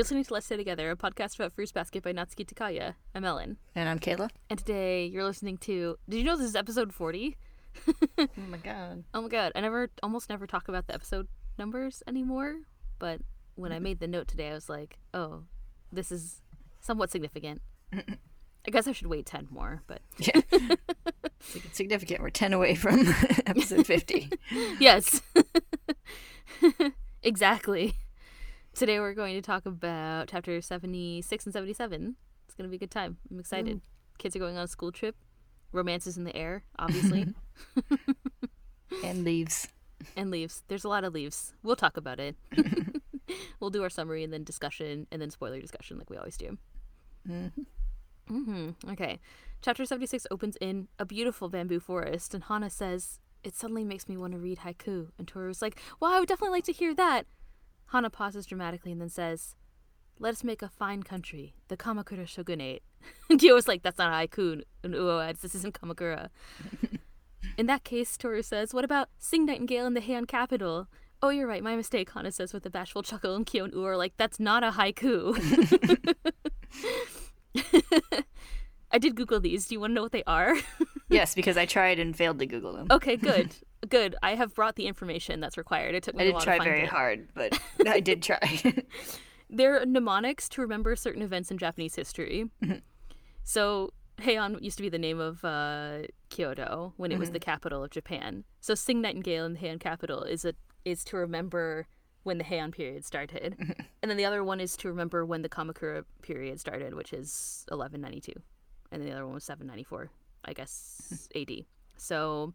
You're listening to Let's Stay Together, a podcast about Fruits Basket by Natsuki Takaya. I'm Ellen. And I'm Kayla. And today you're listening to. Did you know this is episode 40? oh my god. Oh my god. I never, almost never talk about the episode numbers anymore. But when I made the note today, I was like, oh, this is somewhat significant. I guess I should wait 10 more, but. Yeah. it's significant. We're 10 away from episode 50. yes. exactly. Today we're going to talk about chapter 76 and 77. It's going to be a good time. I'm excited. Ooh. Kids are going on a school trip. Romance is in the air, obviously. and leaves. And leaves. There's a lot of leaves. We'll talk about it. we'll do our summary and then discussion and then spoiler discussion like we always do. Mm-hmm. Mm-hmm. Okay. Chapter 76 opens in a beautiful bamboo forest, and Hana says, It suddenly makes me want to read haiku. And Toru's like, Well, I would definitely like to hear that. Hana pauses dramatically and then says, Let us make a fine country, the Kamakura shogunate. Kyo was like, That's not a haiku, and Uo adds, This isn't Kamakura. in that case, Toru says, What about Sing Nightingale in the Heian capital? Oh, you're right, my mistake, Hana says with a bashful chuckle, and Kyo and Uo are like, That's not a haiku. I did Google these. Do you want to know what they are? yes, because I tried and failed to Google them. Okay, good. Good. I have brought the information that's required. It took me I did try very it. hard, but I did try. They're mnemonics to remember certain events in Japanese history. Mm-hmm. So Heian used to be the name of uh, Kyoto when it was Mhm. the capital of Japan. So Sing Nightingale in the Heian capital is a is to remember when the Heian period started, Mhm. and then the other one is to remember when the Kamakura period started, which is 1192, and then the other one was 794, I guess AD. So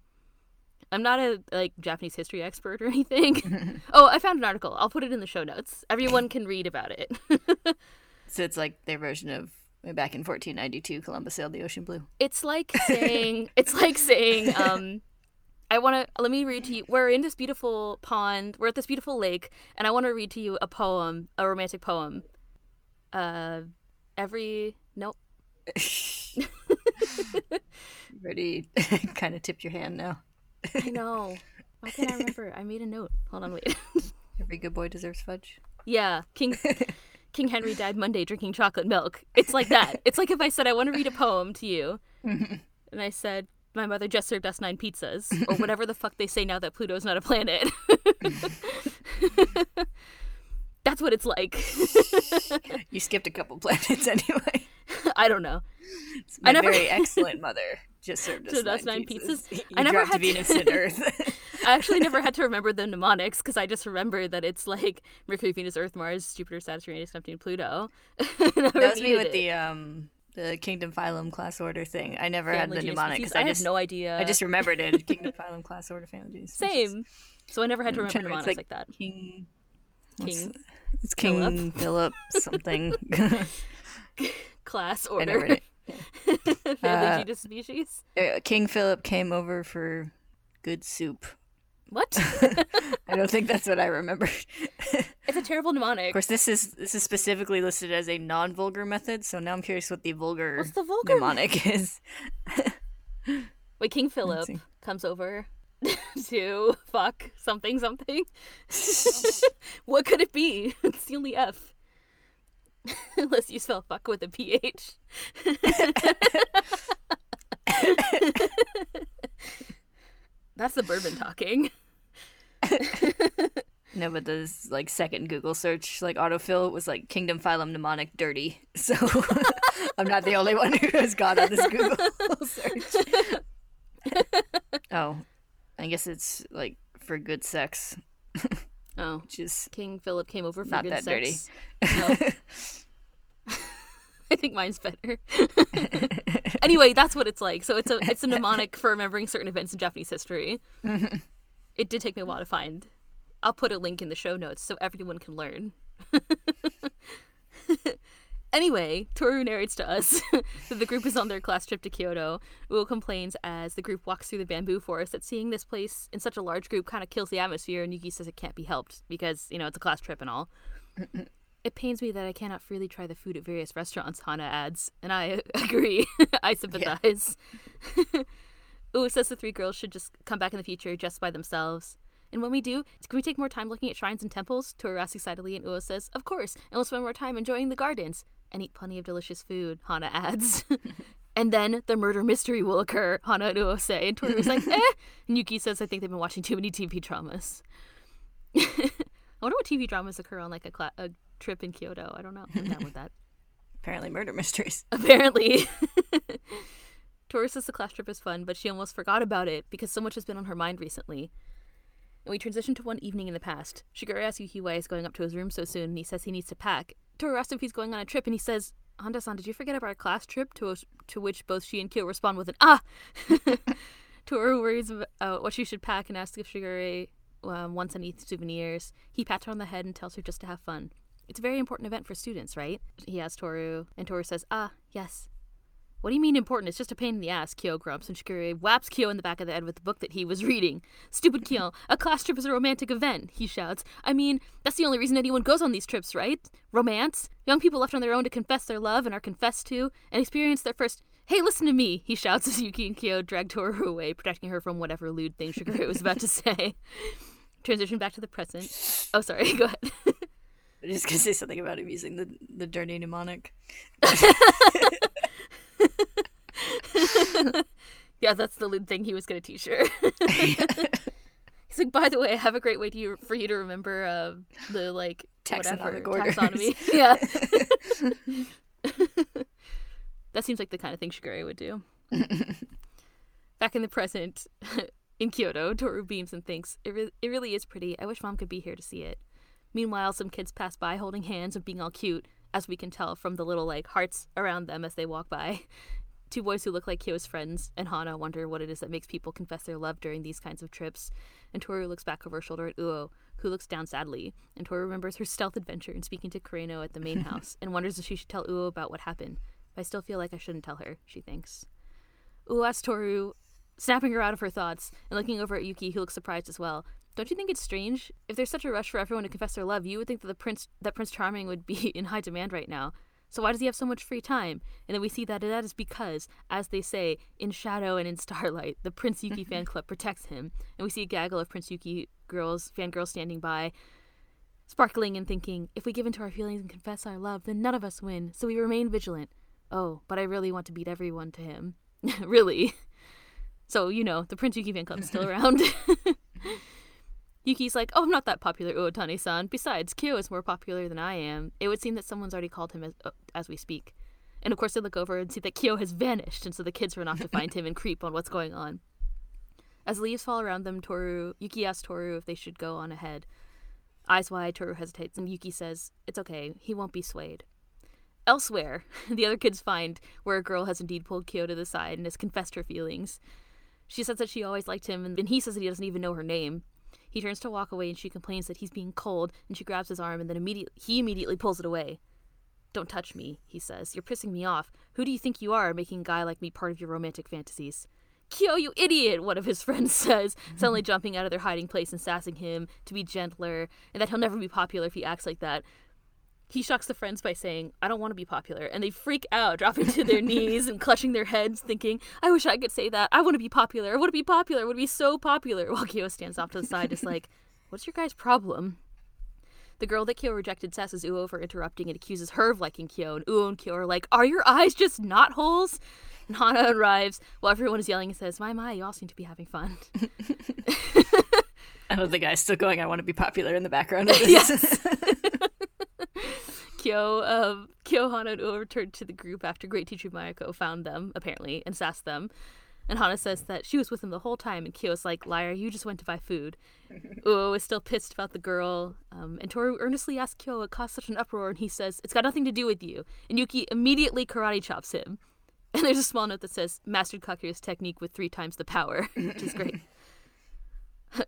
I'm not a like Japanese history expert or anything. oh, I found an article. I'll put it in the show notes. Everyone can read about it. so it's like their version of back in 1492, Columbus sailed the ocean blue. It's like saying it's like saying um I want to let me read to you. We're in this beautiful pond. We're at this beautiful lake, and I want to read to you a poem, a romantic poem. Uh, every nope. Ready? kind of tipped your hand now. I know. Why can't I remember? I made a note. Hold on, wait. Every good boy deserves fudge. yeah, King King Henry died Monday drinking chocolate milk. It's like that. It's like if I said I want to read a poem to you, and I said my mother just served us nine pizzas, or whatever the fuck they say now that Pluto's not a planet. That's what it's like. You skipped a couple planets anyway. I don't know. It's my I never- very excellent mother just served us Served nine, nine pizzas. pizzas? I never had to- Venus and Earth. I actually never had to remember the mnemonics because I just remember that it's like Mercury, Venus, Earth, Mars, Jupiter, Saturn, Uranus, Neptune, Pluto. that was me with the um the kingdom phylum class order thing. I never had the mnemonic because I, I, had just no idea. I just remembered it. Kingdom phylum class order family. Just- same. So I never had to remember to- mnemonics it's like, that. King. King It's King Philip something. class I never order. Family Uh, genus species. Uh, King Philip came over for good soup. What? I don't think that's what I remember. it's a terrible mnemonic. Of course, this is this is specifically listed as a non-vulgar method. So now I'm curious what the vulgar What's the vulgar? mnemonic is. Wait, King Philip comes over to fuck something something. what could it be? It's the only F. Unless you spell fuck with a PH. That's the bourbon talking. No, but this like second Google search, like autofill, was like Kingdom Phylum Mnemonic Dirty. So I'm not the only one who has gone on this Google search. oh, I guess it's like for good sex, Oh, is King Philip came over for Not good that dirty. No. I think mine's better. anyway, that's what it's like. So it's a it's a mnemonic for remembering certain events in Japanese history. It did take me a while to find. I'll put a link in the show notes so everyone can learn. anyway, Toru narrates to us that the group is on their class trip to Kyoto. Uo complains as the group walks through the bamboo forest that seeing this place in such a large group kind of kills the atmosphere, and Yuki says it can't be helped because, you know, it's a class trip and all. It pains me that I cannot freely try the food at various restaurants, Hana adds, and I agree. I sympathize. Uo says the three girls should just come back in the future just by themselves. And when we do, can we take more time looking at shrines and temples? Toru asks excitedly, and Uo says, Of course, and we'll spend more time enjoying the gardens. And eat plenty of delicious food, Hana adds. and then the murder mystery will occur, Hana and Uo say. And Toru is like, eh. And Yuki says, I think they've been watching too many TV dramas. I wonder what TV dramas occur on like a, cla- a trip in Kyoto. I don't know. I'm down with that. Apparently, murder mysteries. Apparently. Toru says the class trip is fun, but she almost forgot about it because so much has been on her mind recently. And we transition to one evening in the past. Shigure asks Yuki why he's going up to his room so soon, and he says he needs to pack. Toru asks if he's going on a trip, and he says, Honda-san, did you forget about our class trip? To, to which both she and Kyo respond with an ah! Toru worries about what she should pack and asks if Shigure um, wants any souvenirs. He pats her on the head and tells her just to have fun. It's a very important event for students, right? He asks Toru, and Toru says, Ah, yes. What do you mean important? It's just a pain in the ass, Kyo grumps, and Shigure whaps Kyo in the back of the head with the book that he was reading. Stupid Kyo, a class trip is a romantic event, he shouts. I mean, that's the only reason anyone goes on these trips, right? Romance? Young people left on their own to confess their love and are confessed to, and experience their first Hey, listen to me, he shouts as Yuki and Kyo drag Toru away, protecting her from whatever lewd thing Shigure was about to say. Transition back to the present. Oh, sorry, go ahead. I'm just gonna say something about him using the the dirty mnemonic. yeah, that's the lewd thing he was gonna teach her. He's like, by the way, I have a great way to you, for you to remember uh, the like Taxonomic whatever taxonomy. yeah, that seems like the kind of thing Shigure would do. Back in the present, in Kyoto, Toru beams and thinks, it, re- it really is pretty. I wish mom could be here to see it. Meanwhile, some kids pass by holding hands and being all cute, as we can tell from the little like hearts around them as they walk by. Two boys who look like Kyo's friends and Hana wonder what it is that makes people confess their love during these kinds of trips. And Toru looks back over her shoulder at Uo, who looks down sadly. And Toru remembers her stealth adventure in speaking to Kureno at the main house and wonders if she should tell Uo about what happened. But I still feel like I shouldn't tell her, she thinks. Uo asks Toru, snapping her out of her thoughts and looking over at Yuki, who looks surprised as well. Don't you think it's strange? If there's such a rush for everyone to confess their love, you would think that the prince that Prince Charming would be in high demand right now. So why does he have so much free time? And then we see that that is because, as they say, in shadow and in starlight, the Prince Yuki mm-hmm. fan club protects him. And we see a gaggle of Prince Yuki girls, fangirls standing by, sparkling and thinking, if we give in to our feelings and confess our love, then none of us win. So we remain vigilant. Oh, but I really want to beat everyone to him. really. So, you know, the Prince Yuki fan club's still around. Yuki's like, oh, I'm not that popular, Uotani-san. Besides, Kyo is more popular than I am. It would seem that someone's already called him as, uh, as we speak. And of course, they look over and see that Kyo has vanished, and so the kids run off to find him and creep on what's going on. As leaves fall around them, Toru Yuki asks Toru if they should go on ahead. Eyes wide, Toru hesitates, and Yuki says, It's okay, he won't be swayed. Elsewhere, the other kids find where a girl has indeed pulled Kyo to the side and has confessed her feelings. She says that she always liked him, and he says that he doesn't even know her name. He turns to walk away, and she complains that he's being cold, and she grabs his arm, and then immediately he immediately pulls it away. Don't touch me, he says. You're pissing me off. Who do you think you are, making a guy like me part of your romantic fantasies? Kyo, you idiot, one of his friends says, suddenly jumping out of their hiding place and sassing him to be gentler, and that he'll never be popular if he acts like that. He shocks the friends by saying, I don't want to be popular, and they freak out, dropping to their knees and clutching their heads, thinking, I wish I could say that. I want to be popular. I want to be popular. I want to be so popular. While Kyo stands off to the side, just like, What's your guys' problem? The girl that Kyo rejected sasses Uo for interrupting and accuses her of liking Kyo, and Uo and Kyo are like, Are your eyes just knot holes? And Hana arrives while everyone is yelling and says, My, my, you all seem to be having fun. I love the guy still going. I want to be popular in the background. Of this. Yes. Kyo, um, Kyo, Hana, and Uo returned to the group after Great Teacher Mayuko found them, apparently, and sassed them. And Hana says that she was with him the whole time, and Kyo's like, Liar, you just went to buy food. Uo is still pissed about the girl, um, and Toru earnestly asks Kyo what caused such an uproar, and he says, It's got nothing to do with you. And Yuki immediately karate chops him. And there's a small note that says, Mastered Kakeru's technique with three times the power, which is great.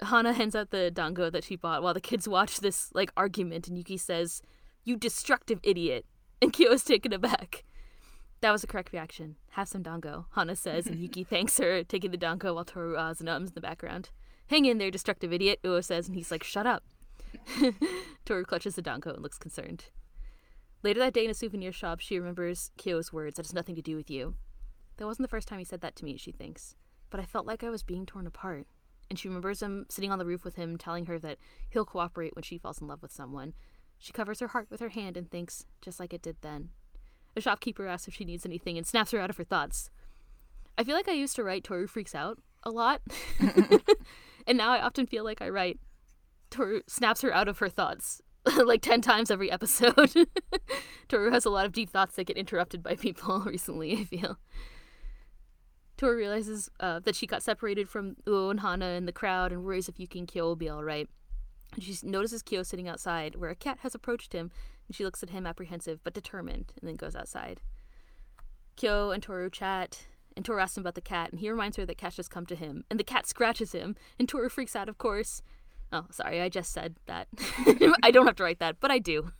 Hana hands out the dango that she bought while the kids watch this like argument, and Yuki says, "You destructive idiot!" And Kyo is taken aback. That was the correct reaction. Have some dango, Hana says, and Yuki thanks her, taking the dango while Toru ahs and ums in the background. Hang in there, destructive idiot, Uo says, and he's like, "Shut up." Toru clutches the dango and looks concerned. Later that day in a souvenir shop, she remembers Kyo's words that has nothing to do with you. That wasn't the first time he said that to me, she thinks, but I felt like I was being torn apart. and she remembers him sitting on the roof with him, telling her that he'll cooperate when she falls in love with someone. She covers her heart with her hand and thinks, just like it did then. A shopkeeper asks if she needs anything and snaps her out of her thoughts. I feel like I used to write Toru Freaks Out a lot, and now I often feel like I write Toru snaps her out of her thoughts like 10 times every episode. Toru has a lot of deep thoughts that get interrupted by people recently, I feel. Toru realizes uh, that she got separated from Uo and Hana in the crowd and worries if Yuki and Kyo will be alright. She notices Kyo sitting outside, where a cat has approached him, and she looks at him apprehensive but determined, and then goes outside. Kyo and Toru chat, and Toru asks him about the cat, and he reminds her that Cat's just come to him, and the cat scratches him, and Toru freaks out, of course. Oh, sorry, I just said that. I don't have to write that, but I do.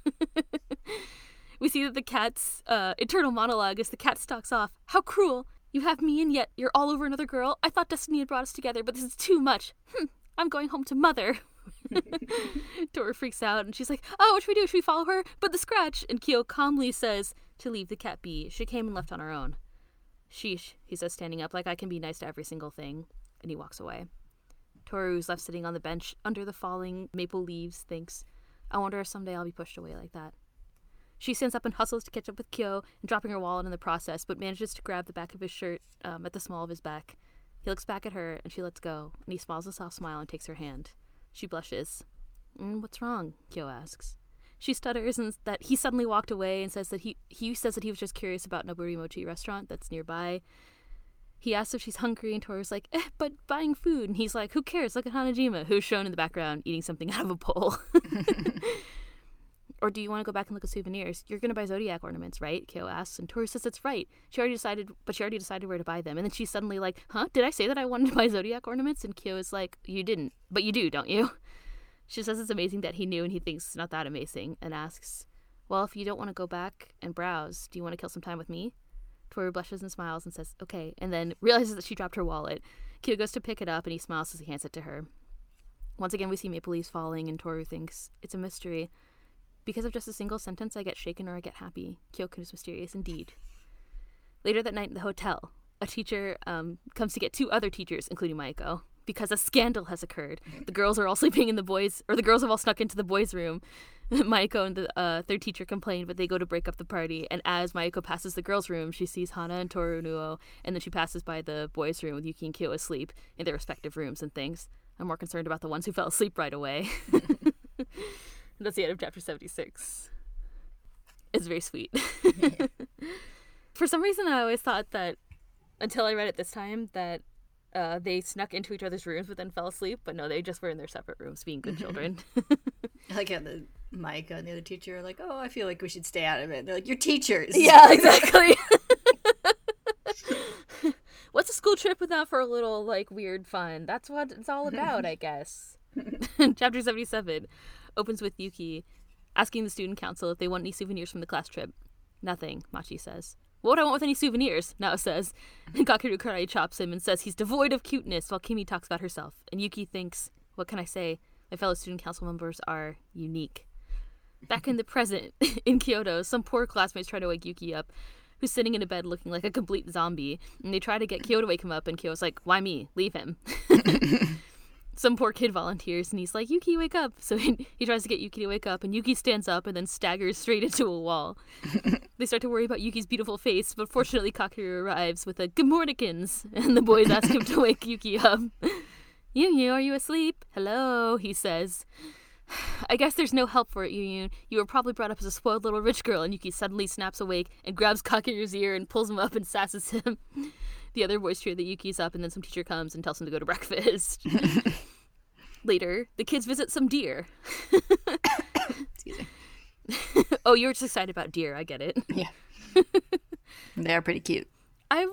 we see that the cat's uh, internal monologue is the cat stalks off. How cruel! You have me, and yet you're all over another girl. I thought destiny had brought us together, but this is too much. Hm, I'm going home to mother. Toru freaks out and she's like, Oh, what should we do? Should we follow her? But the scratch. And Kyo calmly says to leave the cat be. She came and left on her own. Sheesh, he says, standing up, like I can be nice to every single thing. And he walks away. Toru's left sitting on the bench under the falling maple leaves thinks, I wonder if someday I'll be pushed away like that. She stands up and hustles to catch up with Kyo, and dropping her wallet in the process, but manages to grab the back of his shirt um, at the small of his back. He looks back at her, and she lets go, and he smiles a soft smile and takes her hand. She blushes. Mm, what's wrong? Kyo asks. She stutters and that he suddenly walked away and says that he he says that he was just curious about Nobori Mochi restaurant that's nearby. He asks if she's hungry, and Toru's like, eh, but buying food. And he's like, who cares? Look at Hanajima, who's shown in the background eating something out of a bowl. or do you want to go back and look at souvenirs? You're going to buy zodiac ornaments, right? Kyo asks, and Toru says it's right. She already decided, but she already decided where to buy them. And then she's suddenly like, huh? Did I say that I wanted to buy zodiac ornaments? And Kyo is like, you didn't, but you do, don't you? She says it's amazing that he knew and he thinks it's not that amazing and asks, well, if you don't want to go back and browse, do you want to kill some time with me? Toru blushes and smiles and says, okay, and then realizes that she dropped her wallet. Kyo goes to pick it up and he smiles as he hands it to her. Once again, we see maple leaves falling, and Toru thinks, it's a mystery. Because of just a single sentence, I get shaken or I get happy. Kyokun is mysterious indeed. Later that night in the hotel, a teacher um, comes to get two other teachers, including Maiko, because a scandal has occurred. The girls are all sleeping in the boys, or the girls have all snuck into the boys' room. Maiko and the uh, third teacher complain, but they go to break up the party. And as Maiko passes the girls' room, she sees Hana and Toru Nuo, and then she passes by the boys' room with Yuki and Kyo asleep in their respective rooms and things. I'm more concerned about the ones who fell asleep right away. That's the end of chapter 76. It's very sweet. For some reason, I always thought that, until I read it this time, that uh, they snuck into each other's rooms but then fell asleep. But no, they just were in their separate rooms being good children. Like how the Micah and the other teacher are like, oh, I feel like we should stay out of it. They're like, you're teachers. yeah, exactly. What's a school trip without for a little, like, weird fun? That's what it's all about, I guess. Chapter 77 opens with Yuki asking the student council if they want any souvenirs from the class trip. Nothing, Machi says. What would I want with any souvenirs? Nao says. And Kakeru karate chops him and says he's devoid of cuteness while Kimi talks about herself. And Yuki thinks, what can I say? My fellow student council members are unique. Back in the present, in Kyoto, some poor classmates try to wake Yuki up, who's sitting in a bed looking like a complete zombie. And they try to get Kyo to wake him up, and Kyo's like, why me? Leave him. some poor kid volunteers and he's like, Yuki, wake up. So he, he tries to get Yuki to wake up, and Yuki stands up and then staggers straight into a wall. they start to worry about Yuki's beautiful face, but fortunately, Kakeru arrives with a Good mornikins, and the boys ask him to wake Yuki up. Yu are you asleep? Hello, he says. I guess there's no help for it, Yu You were probably brought up as a spoiled little rich girl, and Yuki suddenly snaps awake and grabs Kakeru's ear and pulls him up and sasses him. The other boys cheer that Yuki's up, and then some teacher comes and tells him to go to breakfast. Later, the kids visit some deer. Excuse me. oh, you're just excited about deer. I get it. Yeah. they are pretty cute. I'm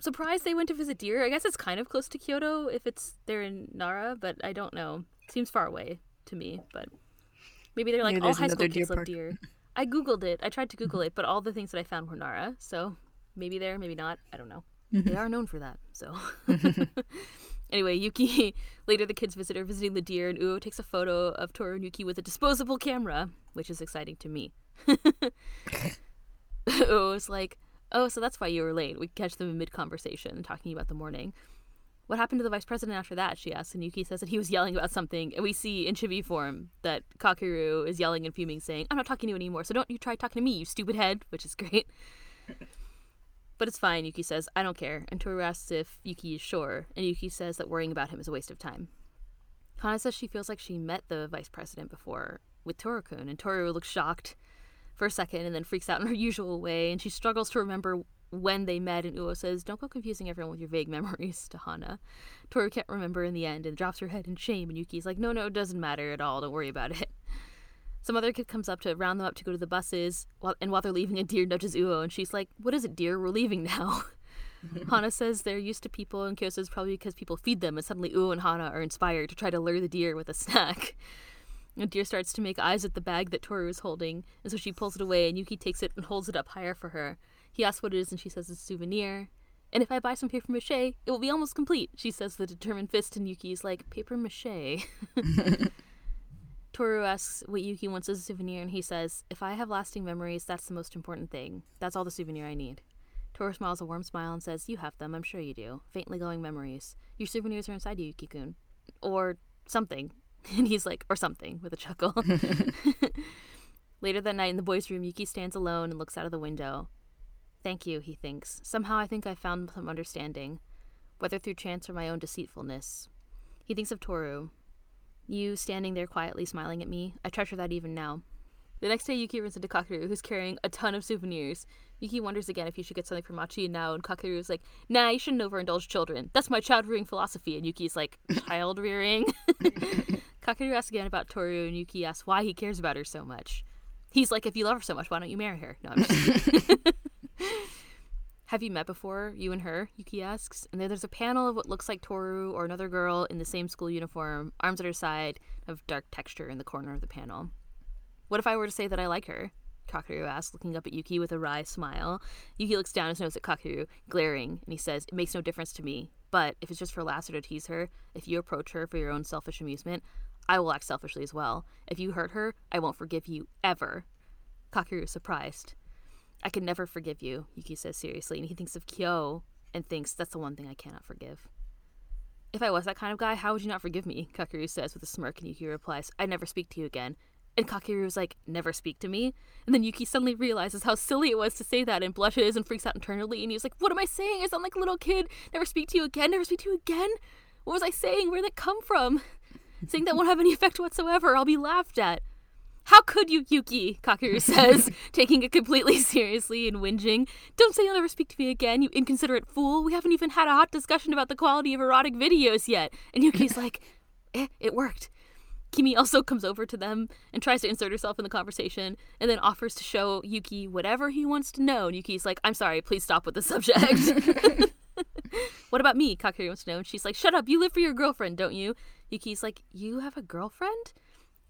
surprised they went to visit deer. I guess it's kind of close to Kyoto if it's they're in Nara, but I don't know. seems far away to me, but maybe they're like Maybe all high school kids love deer. I googled it. I tried to mm-hmm. Google it, but all the things that I found were Nara. So maybe there, maybe not. I don't know. Mm-hmm. They are known for that. So mm-hmm. anyway, Yuki later the kids visit her visiting the deer, and Uo takes a photo of Toru and Yuki with a disposable camera, which is exciting to me. Uo's like, "Oh, so that's why you were late." We catch them in mid conversation talking about the morning. What happened to the vice president after that? She asks, and Yuki says that he was yelling about something. And we see in chibi form that Kakeru is yelling and fuming, saying, I'm not talking to you anymore, so don't you try talking to me, you stupid head, which is great. But it's fine, Yuki says, I don't care. And Toru asks if Yuki is sure, and Yuki says that worrying about him is a waste of time. Hana says she feels like she met the vice president before with Toru-kun, and Toru looks shocked for a second and then freaks out in her usual way, and she struggles to remember when they met, and Uo says, Don't go confusing everyone with your vague memories to Hana. Toru can't remember in the end and drops her head in shame, and Yuki's like, No, no, it doesn't matter at all, don't worry about it. Some other kid comes up to round them up to go to the buses, while, and while they're leaving, a deer nudges Uo, and she's like, What is it, dear? We're leaving now. Hana says they're used to people, and Kyo says probably because people feed them, and suddenly Uo and Hana are inspired to try to lure the deer with a snack. And deer starts to make eyes at the bag that Toru is holding, and so she pulls it away, and Yuki takes it and holds it up higher for her. He asks what it is, and she says it's a souvenir. And if I buy some paper mache, it will be almost complete, she says with a determined fist, and Yuki's like, paper mache. Toru asks what Yuki wants as a souvenir, and he says, If I have lasting memories, that's the most important thing. That's all the souvenir I need. Toru smiles a warm smile and says, You have them, I'm sure you do. Faintly glowing memories. Your souvenirs are inside you, Yuki kun. Or something. And he's like, Or something, with a chuckle. Later that night in the boys' room, Yuki stands alone and looks out of the window. Thank you, he thinks. Somehow I think I found some understanding, whether through chance or my own deceitfulness. He thinks of Toru. You standing there quietly smiling at me. I treasure that even now. The next day, Yuki runs into Kakeru, who's carrying a ton of souvenirs. Yuki wonders again if he should get something for Machi now, and is like, Nah, you shouldn't overindulge children. That's my child rearing philosophy. And Yuki's like, Child rearing? Kakeru asks again about Toru, and Yuki asks why he cares about her so much. He's like, If you love her so much, why don't you marry her? No, I'm just Have you met before, you and her? Yuki asks. And there's a panel of what looks like Toru or another girl in the same school uniform, arms at her side, of dark texture in the corner of the panel. What if I were to say that I like her? Kakeru asks, looking up at Yuki with a wry smile. Yuki looks down his nose at Kakeru, glaring, and he says, It makes no difference to me. But if it's just for laughs to tease her, if you approach her for your own selfish amusement, I will act selfishly as well. If you hurt her, I won't forgive you, ever. Kakeru is surprised. I can never forgive you, Yuki says seriously, and he thinks of Kyo and thinks that's the one thing I cannot forgive. If I was that kind of guy, how would you not forgive me? Kakeru says with a smirk, and Yuki replies, I'd never speak to you again. And Kakeru is like, never speak to me? And then Yuki suddenly realizes how silly it was to say that and blushes and freaks out internally. And he's like, what am I saying? I sound like a little kid. Never speak to you again? Never speak to you again? What was I saying? Where did that come from? saying that won't have any effect whatsoever. I'll be laughed at. How could you, Yuki? Kakeru says, taking it completely seriously and whinging. Don't say you'll never speak to me again, you inconsiderate fool. We haven't even had a hot discussion about the quality of erotic videos yet. And Yuki's like, eh, it worked. Kimi also comes over to them and tries to insert herself in the conversation and then offers to show Yuki whatever he wants to know. And Yuki's like, I'm sorry, please stop with the subject. what about me? Kakeru wants to know. And she's like, shut up, you live for your girlfriend, don't you? Yuki's like, you have a girlfriend?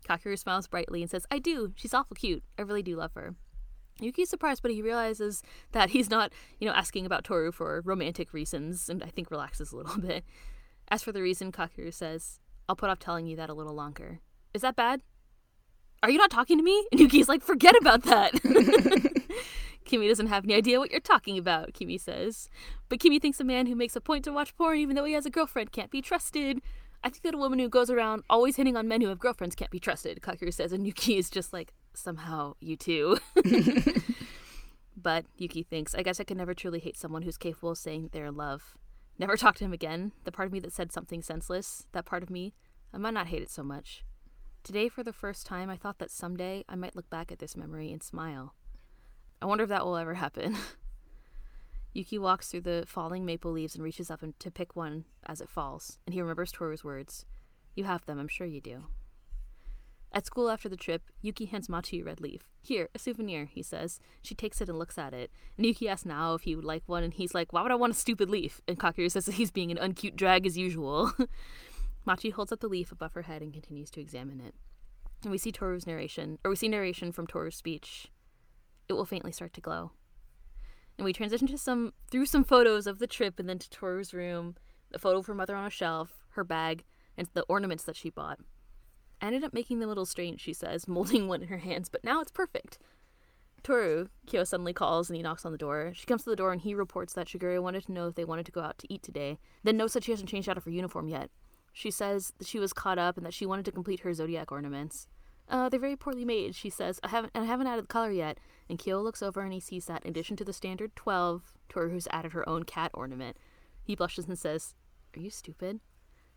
Kakeru smiles brightly and says, I do. She's awful cute. I really do love her. Yuki's surprised, but he realizes that he's not, you know, asking about Toru for romantic reasons, and I think relaxes a little bit. As for the reason, Kakeru says, I'll put off telling you that a little longer. Is that bad? Are you not talking to me? And Yuki's like, forget about that. Kimi doesn't have any idea what you're talking about, Kimi says. But Kimi thinks a man who makes a point to watch porn even though he has a girlfriend can't be trusted. I think that a woman who goes around always hitting on men who have girlfriends can't be trusted, Kakeru says, and Yuki is just like, somehow you too. but Yuki thinks, I guess I can never truly hate someone who's capable of saying they're in love. Never talk to him again. The part of me that said something senseless, that part of me, I might not hate it so much. Today, for the first time, I thought that someday I might look back at this memory and smile. I wonder if that will ever happen. Yuki walks through the falling maple leaves and reaches up to pick one as it falls, and he remembers Toru's words. You have them, I'm sure you do. At school after the trip, Yuki hands Machi a red leaf. Here, a souvenir, he says. She takes it and looks at it. And Yuki asks now if he would like one, and he's like, Why would I want a stupid leaf? And Kakeru says that he's being an uncute drag as usual. Machi holds up the leaf above her head and continues to examine it. And we see Toru's narration, or we see narration from Toru's speech. It will faintly start to glow. And we transition to some through some photos of the trip and then to Toru's room, a photo of her mother on a shelf, her bag, and the ornaments that she bought. I ended up making them a little strange, she says, molding one in her hands, but now it's perfect. Toru, Kyo suddenly calls and he knocks on the door. She comes to the door and he reports that Shigure wanted to know if they wanted to go out to eat today. Then notes that she hasn't changed out of her uniform yet. She says that she was caught up and that she wanted to complete her zodiac ornaments. Uh, they're very poorly made, she says. I haven't and I haven't added the color yet. And Kyo looks over and he sees that in addition to the standard twelve, Toru has added her own cat ornament. He blushes and says, Are you stupid?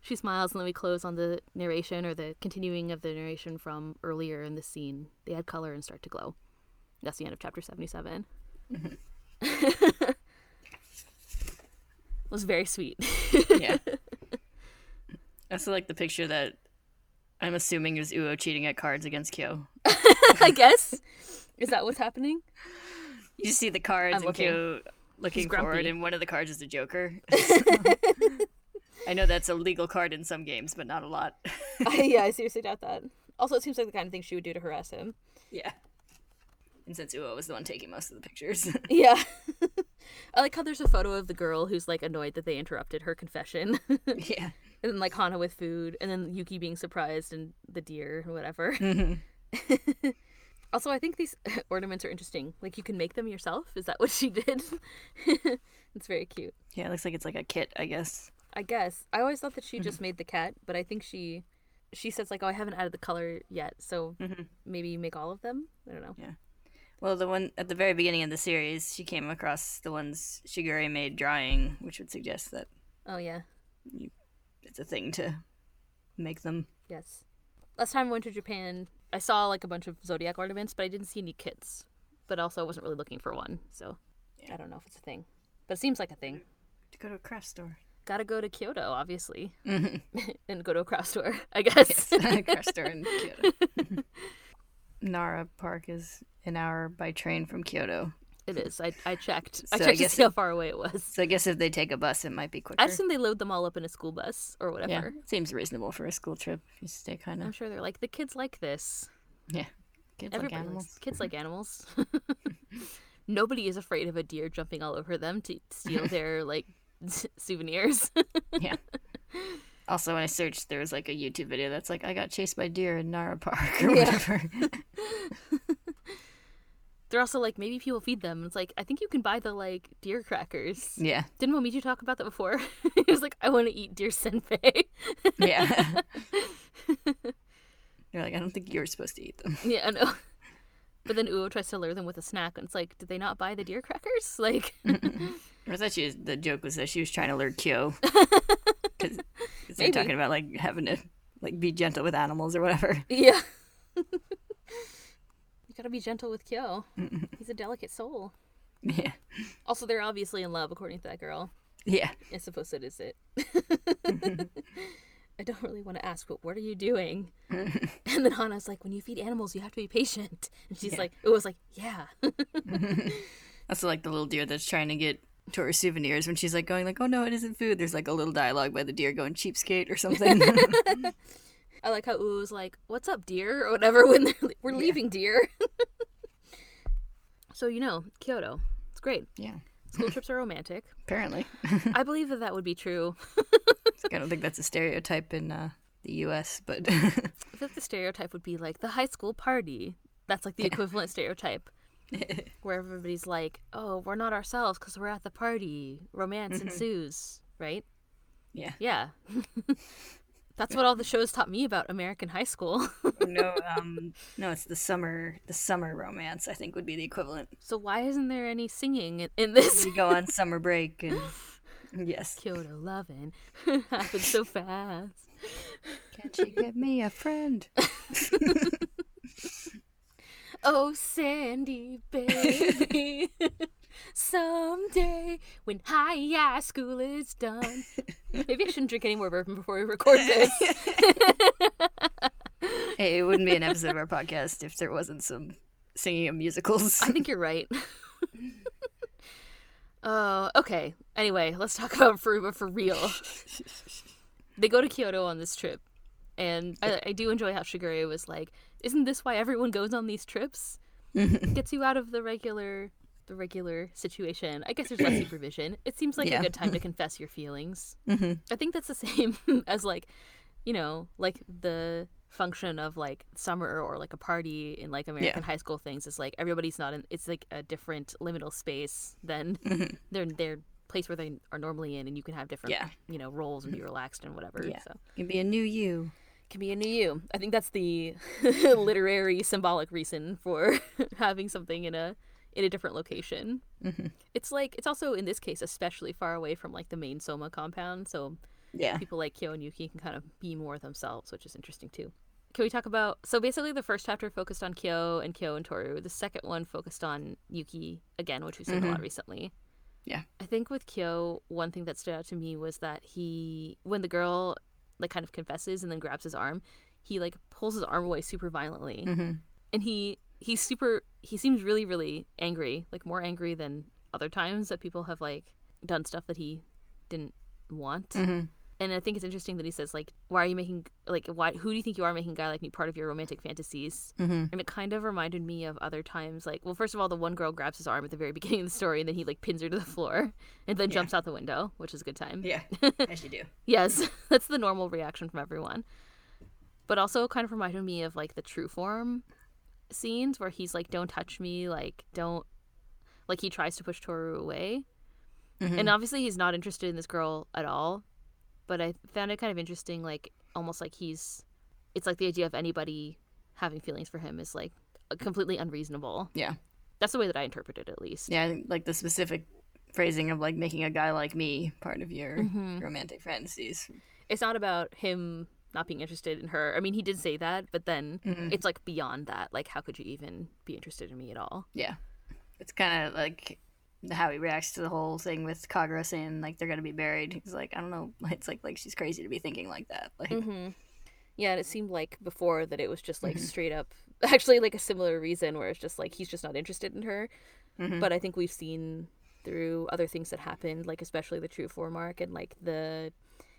She smiles, and then we close on the narration or the continuing of the narration from earlier in the scene. They add color and start to glow. That's the end of chapter 77. it was very sweet. yeah. I also like the picture that I'm assuming is Uo cheating at cards against Kyo. I guess. Is that what's happening? You see the cards I'm and looking. Kyo looking grumpy. forward, and one of the cards is the Joker. I know that's a legal card in some games, but not a lot. I, yeah, I seriously doubt that. Also, it seems like the kind of thing she would do to harass him. yeah. And since Uo was the one taking most of the pictures. Yeah. I like how there's a photo of the girl who's like annoyed that they interrupted her confession. And then like Hana with food, and then Yuki being surprised and the deer and whatever. Mm-hmm. also, I think these ornaments are interesting. Like you can make them yourself. Is that what she did? it's very cute. Yeah, it looks like it's like a kit, I guess. I guess. I always thought that she just mm-hmm. made the cat, but I think she she says like, "Oh, I haven't added the color yet, so mm-hmm. maybe you make all of them." I don't know. Yeah. Well, the one at the very beginning of the series, she came across the ones Shigure made drawing, which would suggest that Oh yeah. It's a thing to make them. Yes. Last time I went to Japan, I saw like a bunch of zodiac ornaments, but I didn't see any kits. But also, I wasn't really looking for one, so I don't know if it's a thing. But it seems like a thing. To go to a craft store. Gotta go to Kyoto, obviously, mm-hmm. and go to a craft store, I guess. craft store in Kyoto. Nara Park is an hour by train from Kyoto. It is. I, I checked. I So I checked to guess see how far away it was. So I guess if they take a bus, it might be quicker. I assume they load them all up in a school bus or whatever. yeah, seems reasonable for a school trip. You stay kind of. I'm sure they're like the kids like this. yeah. Kids like animals. likes kids like animals. Nobody is afraid of a deer jumping all over them to steal their like souvenirs. yeah. Also, when I searched, there was like a YouTube video that's like, I got chased by deer in Nara Park or Yeah. whatever. They're also like maybe people feed them. It's like I think you can buy the like deer crackers. yeah. Didn't Momiji talk about that before? he was like, I want to eat deer senbei. Yeah. You're like, I don't think you're supposed to eat them. yeah, I know. But then Uo tries to lure them with a snack, and it's like, did they not buy the deer crackers? Like, Or that she was, the joke was that she was trying to lure Kyo. Because they're talking about like having to like be gentle with animals or whatever. yeah. You gotta be gentle with Kyo. He's a delicate soul. Yeah. Also, they're obviously in love, according to that girl. Yeah. I suppose it is it. I don't really want to ask, but what are you doing? and then Hana's like, when you feed animals, you have to be patient. And she's Yeah. like, it was like, yeah. Also like the little deer that's trying to get to her souvenirs when she's like going like, Oh no, it isn't food. There's like a little dialogue by the deer going cheapskate or something. I like how Uo's like, what's up, dear? Or whatever, when they're like, we're leaving, dear. so, you know, Kyoto. It's great. yeah. School trips are romantic. Apparently. I believe that that would be true. I don't think that's a stereotype in uh, the US, but I like the stereotype would be like the high school party. That's like the equivalent stereotype. Where everybody's like, oh, we're not ourselves because we're at the party. Romance ensues, right? yeah. Yeah. That's what all the shows taught me about American high school. no, um no, it's the summer the summer romance, I think would be the equivalent. so why isn't there any singing in- this? You go on summer break and yes. Kyoto loving happens so fast. Can't you get me a friend? Oh, Sandy, baby. Someday, when high school is done. Maybe I shouldn't drink any more bourbon before we record this. Hey, it wouldn't be an episode of our podcast if there wasn't some singing of musicals. I think you're right. Oh, okay. Anyway, let's talk about Furuba for real. They go to Kyoto on this trip, and I, I do enjoy how Shigure was like, "Isn't this why everyone goes on these trips? Gets you out of the regular, the regular situation. I guess there's less supervision. It seems like Yeah. a good time to confess your feelings. I think that's the same as like, you know, like the function of like summer or like a party in like American high school things is like everybody's not in it's like a different liminal space than Mhm. their their place where they are normally in and you can have different Yeah. you know roles and be relaxed and whatever. Yeah. So You can be a new you. can be a new you. I think that's the literary symbolic reason for having something in a in a different location. Mhm. It's like it's also in this case especially far away from like the main Soma compound, so Yeah. people like Kyo and Yuki can kind of be more themselves, which is interesting too. Can we talk about so basically the first chapter focused on Kyo and Kyo and Toru. The second one focused on Yuki again, which we've seen a lot recently. Yeah. I think with Kyo, one thing that stood out to me was that he when the girl like kind of confesses and then grabs his arm, he like pulls his arm away super violently. hmm And he he's super he seems really, really angry, like more angry than other times that people have like done stuff that he didn't want hmm and I think it's interesting that he says like, "Why are you making like why? Who do you think you are making a guy like me part of your romantic fantasies?" hmm And it kind of reminded me of other times. Like, well, first of all, the one girl grabs his arm at the very beginning of the story, and then he like pins her to the floor, and then Yeah. jumps out the window, which is a good time. Yeah. As you do. Yes, that's the normal reaction from everyone. But also, kind of reminded me of like the true form scenes where he's like, "Don't touch me," like, "Don't," like he tries to push Toru away, Mhm. and obviously he's not interested in this girl at all but i found it kind of interesting like almost like he's it's like the idea of anybody having feelings for him is like completely unreasonable Yeah. that's the way that i interpret it at least Yeah, like the specific phrasing of like making a guy like me part of your Mhm. romantic fantasies. it's not about him not being interested in her i mean he did say that but then Mhm. it's like beyond that like how could you even be interested in me at all Yeah. It's kind of like how he reacts to the whole thing with Kagura saying like they're gonna be married. He's like, I don't know. It's like like she's crazy to be thinking like that. Like, mm-hmm. yeah and it seemed like before that it was just like Mhm. straight up actually like a similar reason where it's just like he's just not interested in her Mhm. but I think we've seen through other things that happened, like especially the true form arc and like the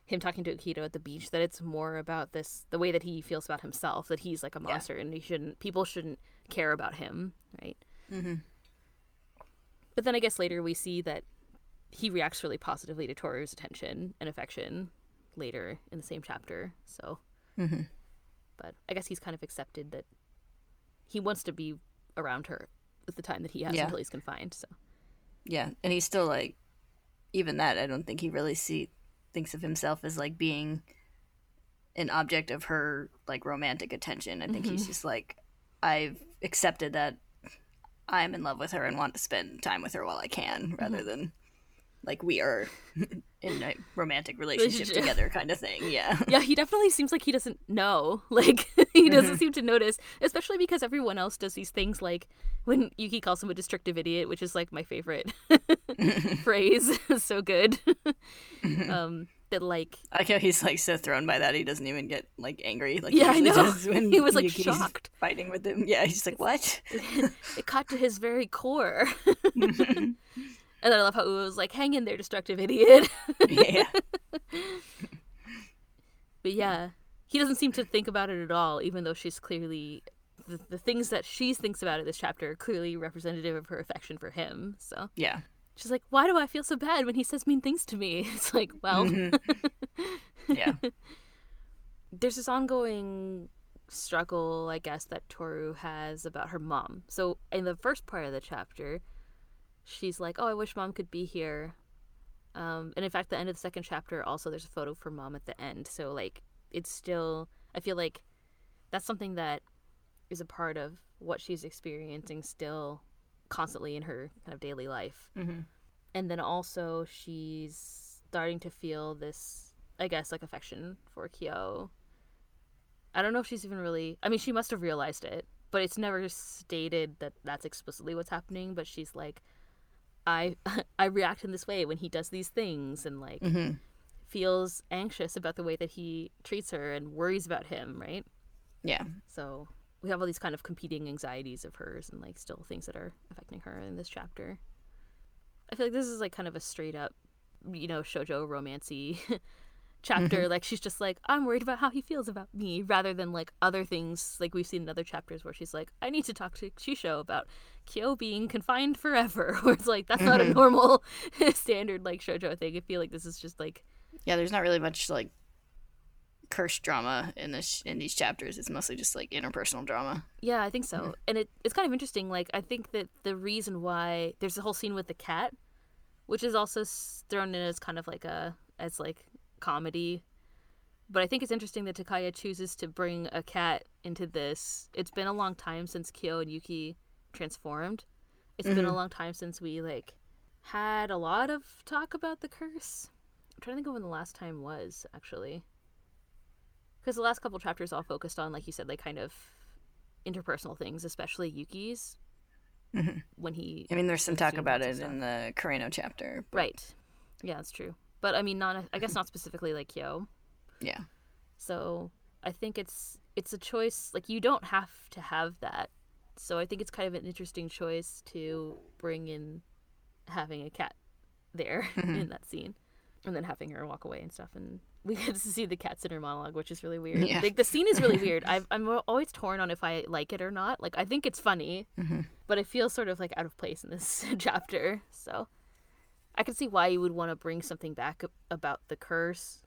him talking to Akito at the beach, that it's more about this the way that he feels about himself, that he's like a Yeah. monster and he shouldn't people shouldn't care about him, right? Mhm. But then I guess later we see that he reacts really positively to Toru's attention and affection later in the same chapter. So Mhm. but I guess he's kind of accepted that he wants to be around her at the time that he has Yeah. until he's confined. So yeah, and he's still like, even that. I don't think he really see thinks of himself as like being an object of her like romantic attention. I think he's Mhm. just like, I've accepted that I'm in love with her and want to spend time with her while I can, rather than like we are in a romantic relationship together kind of thing. Yeah. Yeah, he definitely seems like he doesn't know. Like he doesn't Mhm. seem to notice, especially because everyone else does these things like when Yuki calls him a destructive idiot, which is like my favorite phrase. so good. um that like I like how he's like so thrown by that he doesn't even get like angry like Yeah, I he know. when He was, like, Yuki's shocked. fighting with him. Yeah, he's like what? it cut to his very core. And then I love how Uo was like, hang in there, destructive idiot. yeah. But yeah, he doesn't seem to think about it at all, even though she's clearly the, the things that she thinks about in this chapter are clearly representative of her affection for him. So Yeah. she's like, "Why do I feel so bad when he says mean things to me?" It's like, well, Mhm. yeah. there's this ongoing struggle, I guess, that Toru has about her mom. So in the first part of the chapter, she's like, "Oh, I wish mom could be here." Um, and in fact, the end of the second chapter, also there's a photo for mom at the end. So like, it's still. I feel like that's something that is a part of what she's experiencing still constantly in her kind of daily life hmm and then also she's starting to feel this i guess like affection for kyo i don't know if she's even really i mean she must have realized it but it's never stated that that's explicitly what's happening but she's like i i react in this way when he does these things and like hmm feels anxious about the way that he treats her and worries about him right Yeah. so we have all these kind of competing anxieties of hers and like still things that are affecting her in this chapter. I feel like this is like kind of a straight up, you know, shojo romancy chapter. Like she's just like, I'm worried about how he feels about me, rather than like other things like we've seen in other chapters where she's like, I need to talk to Shisho about Kyo being confined forever. Where it's like that's not a Mhm. normal standard like shojo thing. I feel like this is just like Yeah, there's not really much like cursed drama in this in these chapters. It's mostly just like interpersonal drama. Yeah, I think so. And it, it's kind of interesting. Like, I think that the reason why there's a whole scene with the cat, which is also thrown in as kind of like a as like comedy. But I think it's interesting that Takaya chooses to bring a cat into this. It's been a long time since Kyo and Yuki transformed. It's been a long time since we like had a lot of talk about the curse. I'm trying to think of when the last time was actually. Because the last couple chapters all focused on, like you said, like kind of interpersonal things, especially Yuki's Mhm. when he I mean, there's some talk about it in the Kureno chapter. but- right. Yeah, that's true. But I mean, not I guess not specifically like Kyo. Yeah. So I think it's it's a choice. Like you don't have to have that. So I think it's kind of an interesting choice to bring in having a cat there Mhm. in that scene, and then having her walk away and stuff. And we get to see the cat's inner monologue, which is really weird. Yeah. Like the scene is really weird. I've, I'm always torn on if I like it or not. Like I think it's funny, Mhm. but it feels sort of like out of place in this chapter. So I can see why you would want to bring something back about the curse,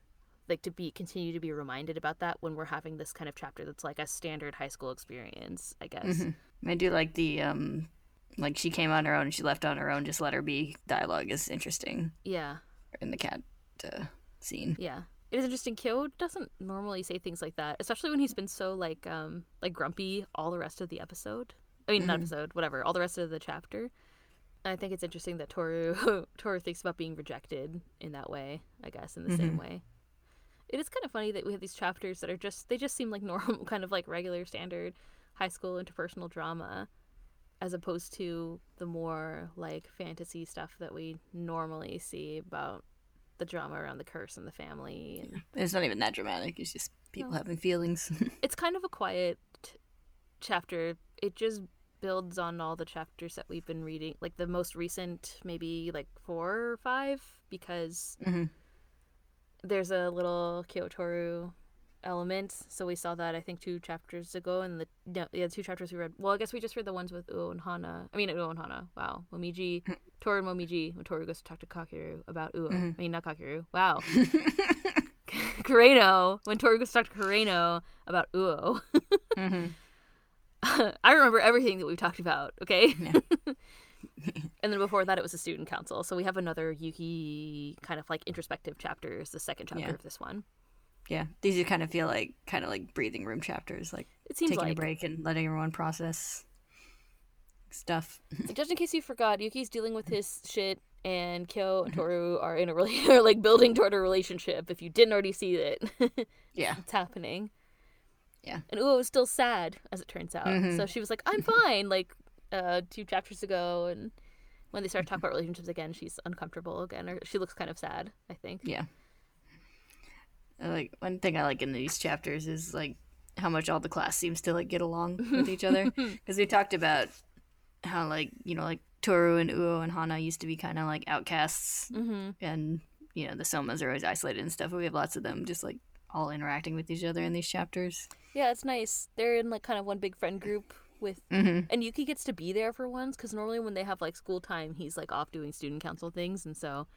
like to be continue to be reminded about that when we're having this kind of chapter that's like a standard high school experience, I guess. Mhm. I do like the um, like she came on her own and she left on her own. Just let her be. Dialogue is interesting Yeah, in the cat uh, scene. yeah. It is interesting. Kyo doesn't normally say things like that, especially when he's been so like um like grumpy all the rest of the episode. I mean, not Mhm. episode, whatever, all the rest of the chapter. I think it's interesting that Toru Toru thinks about being rejected in that way. I guess in the same mm-hmm. way. It is kind of funny that we have these chapters that are just they just seem like normal, kind of like regular standard high school interpersonal drama, as opposed to the more like fantasy stuff that we normally see about the drama around the curse and the family and It's not even that dramatic. It's just people No. having feelings. it's kind of a quiet chapter. It just builds on all the chapters that we've been reading, like the most recent, maybe like four or five, because Mhm. there's a little Kyotoru element. So we saw that I think two chapters ago, and the no, yeah, two chapters we read. Well, I guess we just read the ones with Uo and Hana. I mean, Uo and Hana. Wow, Momiji, Toru and Momiji. When Toru goes to talk to Kakeru about Uo. Mhm. I mean, not Kakeru. Wow. Kureno, when Toru goes to talk to Kureno about Uo. Mhm. I remember everything that we've talked about, okay? Yeah. and then before that, it was a student council. So we have another Yuki kind of like introspective chapter, chapters, the second chapter Yeah. of this one. Yeah, these you kind of feel like kind of like breathing room chapters, like It seems taking like, a break and letting everyone process stuff. just in case you forgot, Yuki's dealing with mm-hmm. his shit, and Kyo and mm-hmm. Toru are in a really are like building toward a relationship. If you didn't already see it, Yeah, it's happening. Yeah. And Uo is still sad, as it turns out. Mhm. So she was like, "I'm fine," like uh, two chapters ago, and when they start talking about relationships again, she's uncomfortable again, or she looks kind of sad. I think. yeah. Like one thing I like in these chapters is like how much all the class seems to like get along with each other because we talked about how like you know like Toru and Uo and Hana used to be kind of like outcasts Mm-hmm. and you know the Somas are always isolated and stuff. But we have lots of them just like all interacting with each other in these chapters. Yeah, it's nice. They're in like kind of one big friend group with, Mm-hmm. and Yuki gets to be there for once because normally when they have like school time, he's like off doing student council things, and so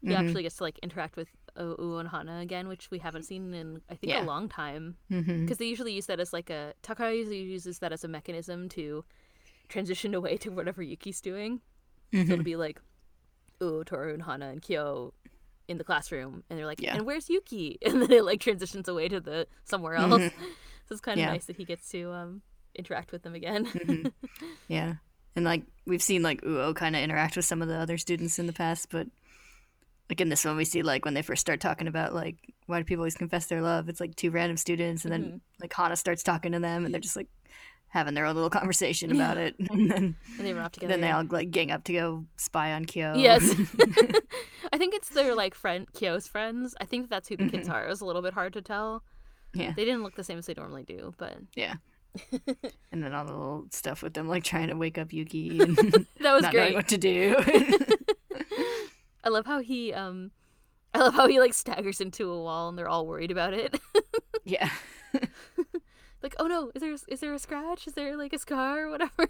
he Mhm. actually gets to like interact with Uo and Hana again, which we haven't seen in I think Yeah. a long time. Mm-hmm. because they usually use that as like a Takaya usually uses that as a mechanism to transition away to whatever Yuki's doing. So Mm-hmm. it'll be like, Uo, Toru, and Hana and Kyo in the classroom, and they're like, Yeah. "And where's Yuki?" And then it like transitions away to the somewhere else. Mhm. so it's kind of Yeah. nice that he gets to um interact with them again. Mhm. Yeah. And like we've seen like Uo kind of interact with some of the other students in the past, but like in this one we see like when they first start talking about like why do people always confess their love? It's like two random students and then Mhm. like Hana starts talking to them and they're just like having their own little conversation about it. And then and they run off together. then they all like gang up to go spy on Kyo. Yes. I think it's their like friend Kyo's friends. I think that's who the kids are. It was a little bit hard to tell. Mm-hmm. Yeah. They didn't look the same as they normally do, but Yeah. and then all the little stuff with them like trying to wake up Yuki and that was not knowing great. what to do. I love how he um I love how he like staggers into a wall and they're all worried about it. yeah. Like, oh no, is there is there a scratch? Is there like a scar or whatever?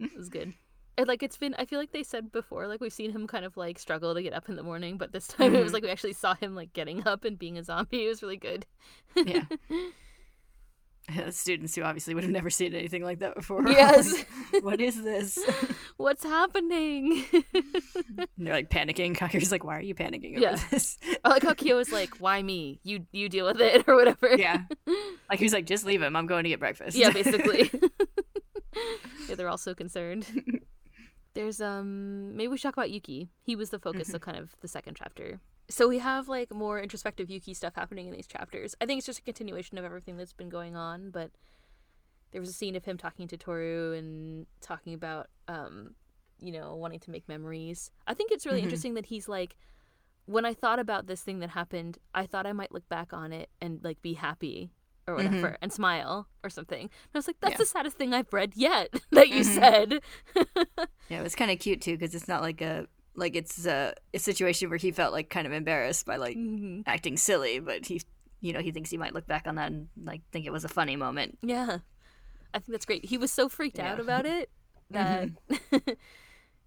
it was good. And like it's been I feel like they said before, like we've seen him kind of like struggle to get up in the morning, but this time it was Mhm. like we actually saw him like getting up and being a zombie. It was really good. Yeah. Students who obviously would have never seen anything like that before. Yes. like, what is this? What's happening? They're like panicking. Kakeru's like, why are you panicking over Yeah. this? I like how Kyo was like, "Why me? You you deal with it or whatever." yeah. Like he's like, just leave him. I'm going to get breakfast. yeah, basically. yeah, they're all so concerned. There's um maybe we should talk about Yuki. He was the focus of kind of the second chapter. So we have like more introspective Yuki stuff happening in these chapters. I think it's just a continuation of everything that's been going on, but there was a scene of him talking to Toru and talking about um you know, wanting to make memories. I think it's really Mhm. interesting that he's like when I thought about this thing that happened, I thought I might look back on it and like be happy or whatever and smile or something. And I was like, that's Yeah. the saddest thing I've read yet that you Mhm. said. Yeah, it was kind of cute too because it's not like a like it's a, a situation where he felt like kind of embarrassed by like Mhm. acting silly, but he you know he thinks he might look back on that and like think it was a funny moment. Yeah. I think that's great. He was so freaked out Yeah. Mm-hmm. about it that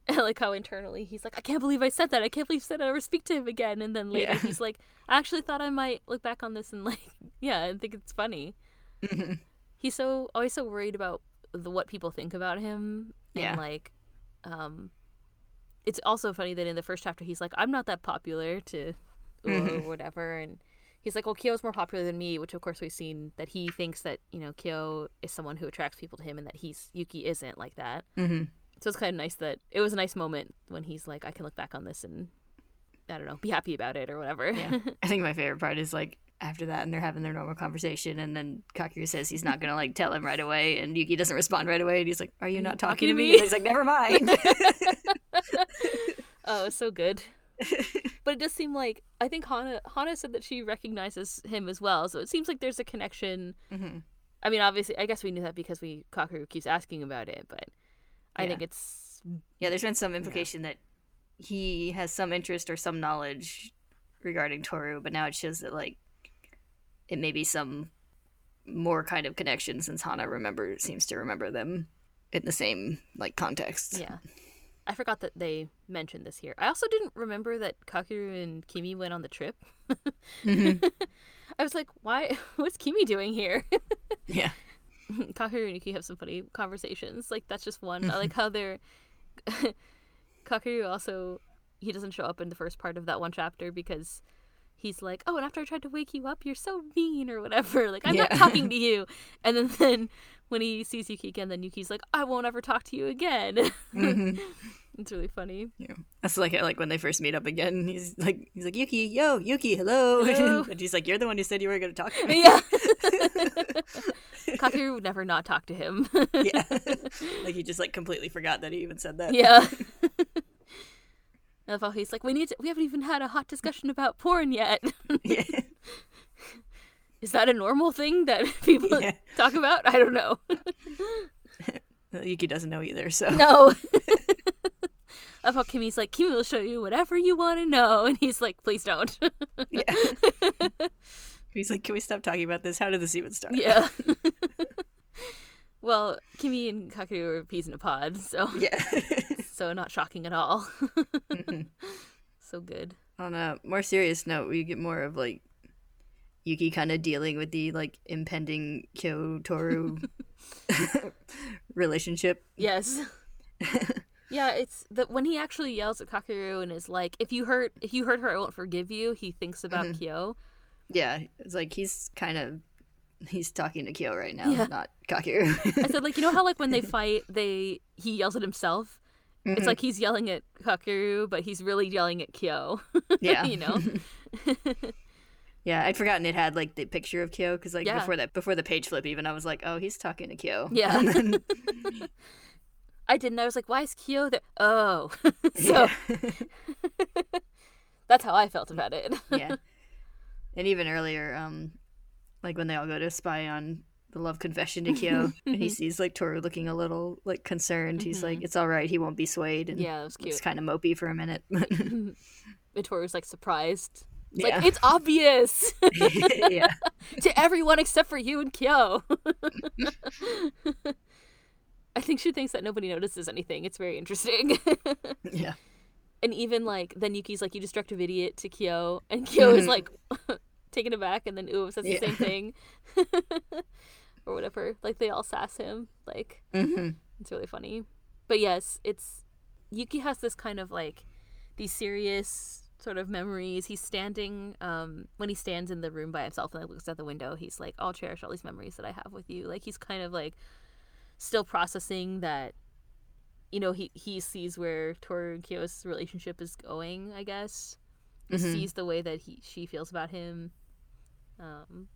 I like how internally he's like, I can't believe I said that. I can't believe I said I'd ever speak to him again. And then later Yeah. he's like, I actually thought I might look back on this and like, yeah, I think it's funny. Mhm. He's so always so worried about the what people think about him. And like, um, it's also funny that in the first chapter he's like, I'm not that popular to or whatever, and he's like, well, Kyo's more popular than me, which of course we've seen that he thinks that you know Kyo is someone who attracts people to him, and that he's Yuki isn't like that. Mhm. So it's kind of nice that it was a nice moment when he's like, I can look back on this and I don't know, be happy about it or whatever. Yeah. I think my favorite part is like after that and they're having their normal conversation and then Kakeru says he's not gonna like tell him right away and Yuki doesn't respond right away and he's like, Are you not talking, to me? And he's like, Never mind. oh, so good. But it does seem like I think Hana Hana said that she recognizes him as well, so it seems like there's a connection. Mhm. I mean, obviously, I guess we knew that because we Kakeru keeps asking about it, but I Yeah. think it's Yeah, there's been some implication that he has some interest or some knowledge regarding Toru, but now it shows that like it may be some more kind of connection since Hana remember seems to remember them in the same like context. yeah. I forgot that they mentioned this here. I also didn't remember that Kakeru and Kimi went on the trip. Mhm. I was like, why? What's Kimi doing here? Yeah. Kakeru and Yuki have some funny conversations. Like that's just one. I like how they're Kakeru also he doesn't show up in the first part of that one chapter because he's like, "Oh, and after I tried to wake you up, you're so mean or whatever. Like I'm not talking to you." And then then when he sees Yuki again, then Yuki's like, "I won't ever talk to you again." Mhm. it's really funny. Yeah. That's like like when they first meet up again. He's like he's like Yuki, yo, Yuki, hello. Hello. and he's like, You're the one who said you were gonna talk to me. Yeah. Kakeru would never not talk to him. yeah. like he just like completely forgot that he even said that. Yeah. Love he's like, we need to, we haven't even had a hot discussion about porn yet. yeah. Is that a normal thing that people Yeah. talk about? I don't know. Yuki doesn't know either, so no. How Kimi's like, Kimi will show you whatever you want to know. And he's like, please don't. yeah. He's like, Can we stop talking about this? How did this even start? yeah. well, Kimi and Kakeru are peas in a pod, so Yeah. So not shocking at all. Mhm. so good. On a more serious note, we get more of like Yuki kind of dealing with the like impending Kyo Toru relationship. Yes. yeah, it's that when he actually yells at Kakeru and is like, "If you hurt, if you hurt her, I won't forgive you." He thinks about Mhm. Kyo. Yeah, it's like he's kind of he's talking to Kyo right now, Yeah. not Kakeru. I said, like, you know how like when they fight, they he yells at himself. It's Mhm. like he's yelling at Kakeru, but he's really yelling at Kyo. yeah, you know. yeah, I'd forgotten it had like the picture of Kyo because like Yeah. before that before the page flip even I was like, oh, he's talking to Kyo. Yeah. Then- I didn't. I was like, why is Kyo there? Oh, so that's how I felt about it. yeah. And even earlier, um, like when they all go to spy on the love confession to Kyo, and he mm-hmm. sees like Toru looking a little like concerned. He's like, mm-hmm. "It's all right. He won't be swayed." And yeah, it was cute. it's kind of mopey for a minute. Vittori's like surprised. It's yeah, like it's obvious yeah, to everyone except for you and Kyo. I think she thinks that nobody notices anything. It's very interesting. Yeah. and even like then Yuki's like you destructive idiot to Kyo, and Kyo is mm-hmm. like taken aback, and then Uo says Yeah. the same thing, or whatever. Like they all sass him. Like Mm-hmm. it's really funny. But yes, it's Yuki has this kind of like these serious sort of memories. He's standing um when he stands in the room by himself and like, looks out the window, he's like, I'll cherish all these memories that I have with you. Like he's kind of like still processing that you know, he he sees where Toru and Kyo's relationship is going, I guess. He Mhm. sees the way that he she feels about him. Um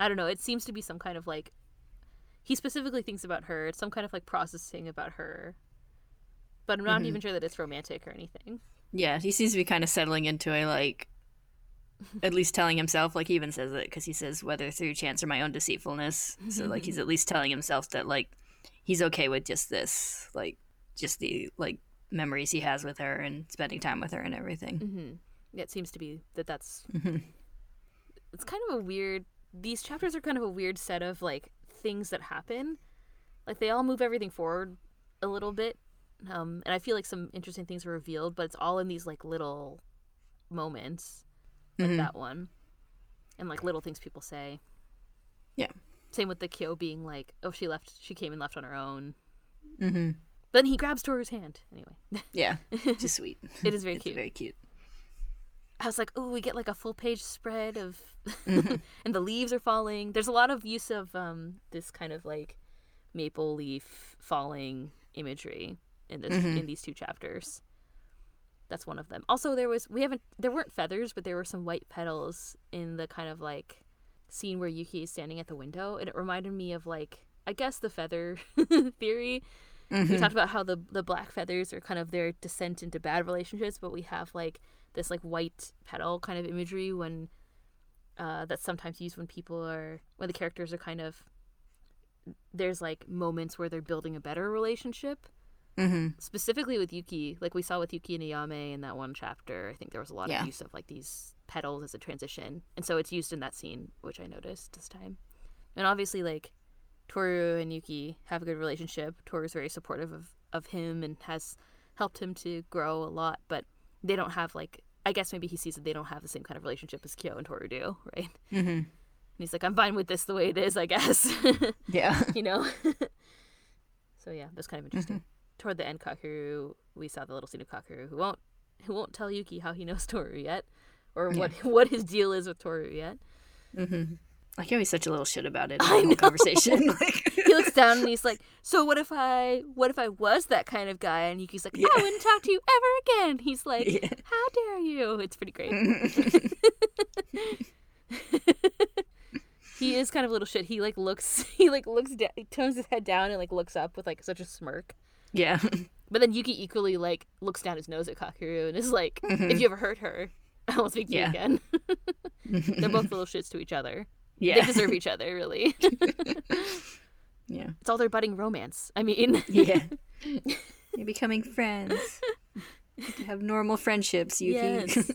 I don't know, it seems to be some kind of like he specifically thinks about her. It's some kind of like processing about her. But I'm not Mhm. even sure that it's romantic or anything. Yeah, he seems to be kind of settling into a like, at least telling himself, like he even says it because he says whether through chance or my own deceitfulness. So like he's at least telling himself that like he's okay with just this, like just the like memories he has with her and spending time with her and everything. Mm-hmm. It seems to be that that's Mhm. it's kind of a weird. These chapters are kind of a weird set of like things that happen. Like they all move everything forward a little bit, um, and I feel like some interesting things were revealed, but it's all in these like little moments, like Mhm. that one, and like little things people say. Yeah. Same with the Kyo being like, "Oh, she left. She came and left on her own." Mm-hmm. But then he grabs Toru's hand. Anyway, Yeah, just sweet. it is very It's cute. very cute. I was like, oh, we get like a full page spread of, Mhm. and the leaves are falling. There's a lot of use of um this kind of like maple leaf falling imagery in this Mhm. in these two chapters. That's one of them. Also, there was we haven't there weren't feathers, but there were some white petals in the kind of like scene where Yuki is standing at the window, and it reminded me of like I guess the feather theory we Mhm. talked about how the the black feathers are kind of their descent into bad relationships, but we have like this like white petal kind of imagery when uh, that's sometimes used when people are when the characters are kind of there's like moments where they're building a better relationship. Mhm. Specifically with Yuki, like we saw with Yuki and Ayame in that one chapter, I think there was a lot Yeah. of use of like these petals as a transition, and so it's used in that scene, which I noticed this time. And obviously, like Toru and Yuki have a good relationship. Toru's very supportive of, of him and has helped him to grow a lot, but they don't have like I guess maybe he sees that they don't have the same kind of relationship as Kyo and Toru do, right? And Mhm. he's like, I'm fine with this the way it is, I guess. Yeah. you know? so yeah, that's kind of interesting. Toward the end, Kakeru, we saw the little scene of Kakeru who won't who won't tell Yuki how he knows Toru yet. Or what what his deal is with Toru yet. Mm-hmm. Like he always such a little shit about it. In I the know. conversation. Like, he looks down and he's like, "So what if I, what if I was that kind of guy?" And Yuki's like, oh, Yeah. "I wouldn't talk to you ever again." He's like, Yeah. "How dare you?" It's pretty great. he is kind of a little shit. He like looks, he like looks, da- he turns his head down and like looks up with like such a smirk. yeah. But then Yuki equally like looks down his nose at Kakeru and is like, "If mm-hmm. you ever hurt her, I won't speak to Yeah. you again." They're both little shits to each other. Yeah. They deserve each other, really. yeah. it's all their budding romance. I mean, Yeah. You're becoming friends. to have normal friendships, Yuki. Yes.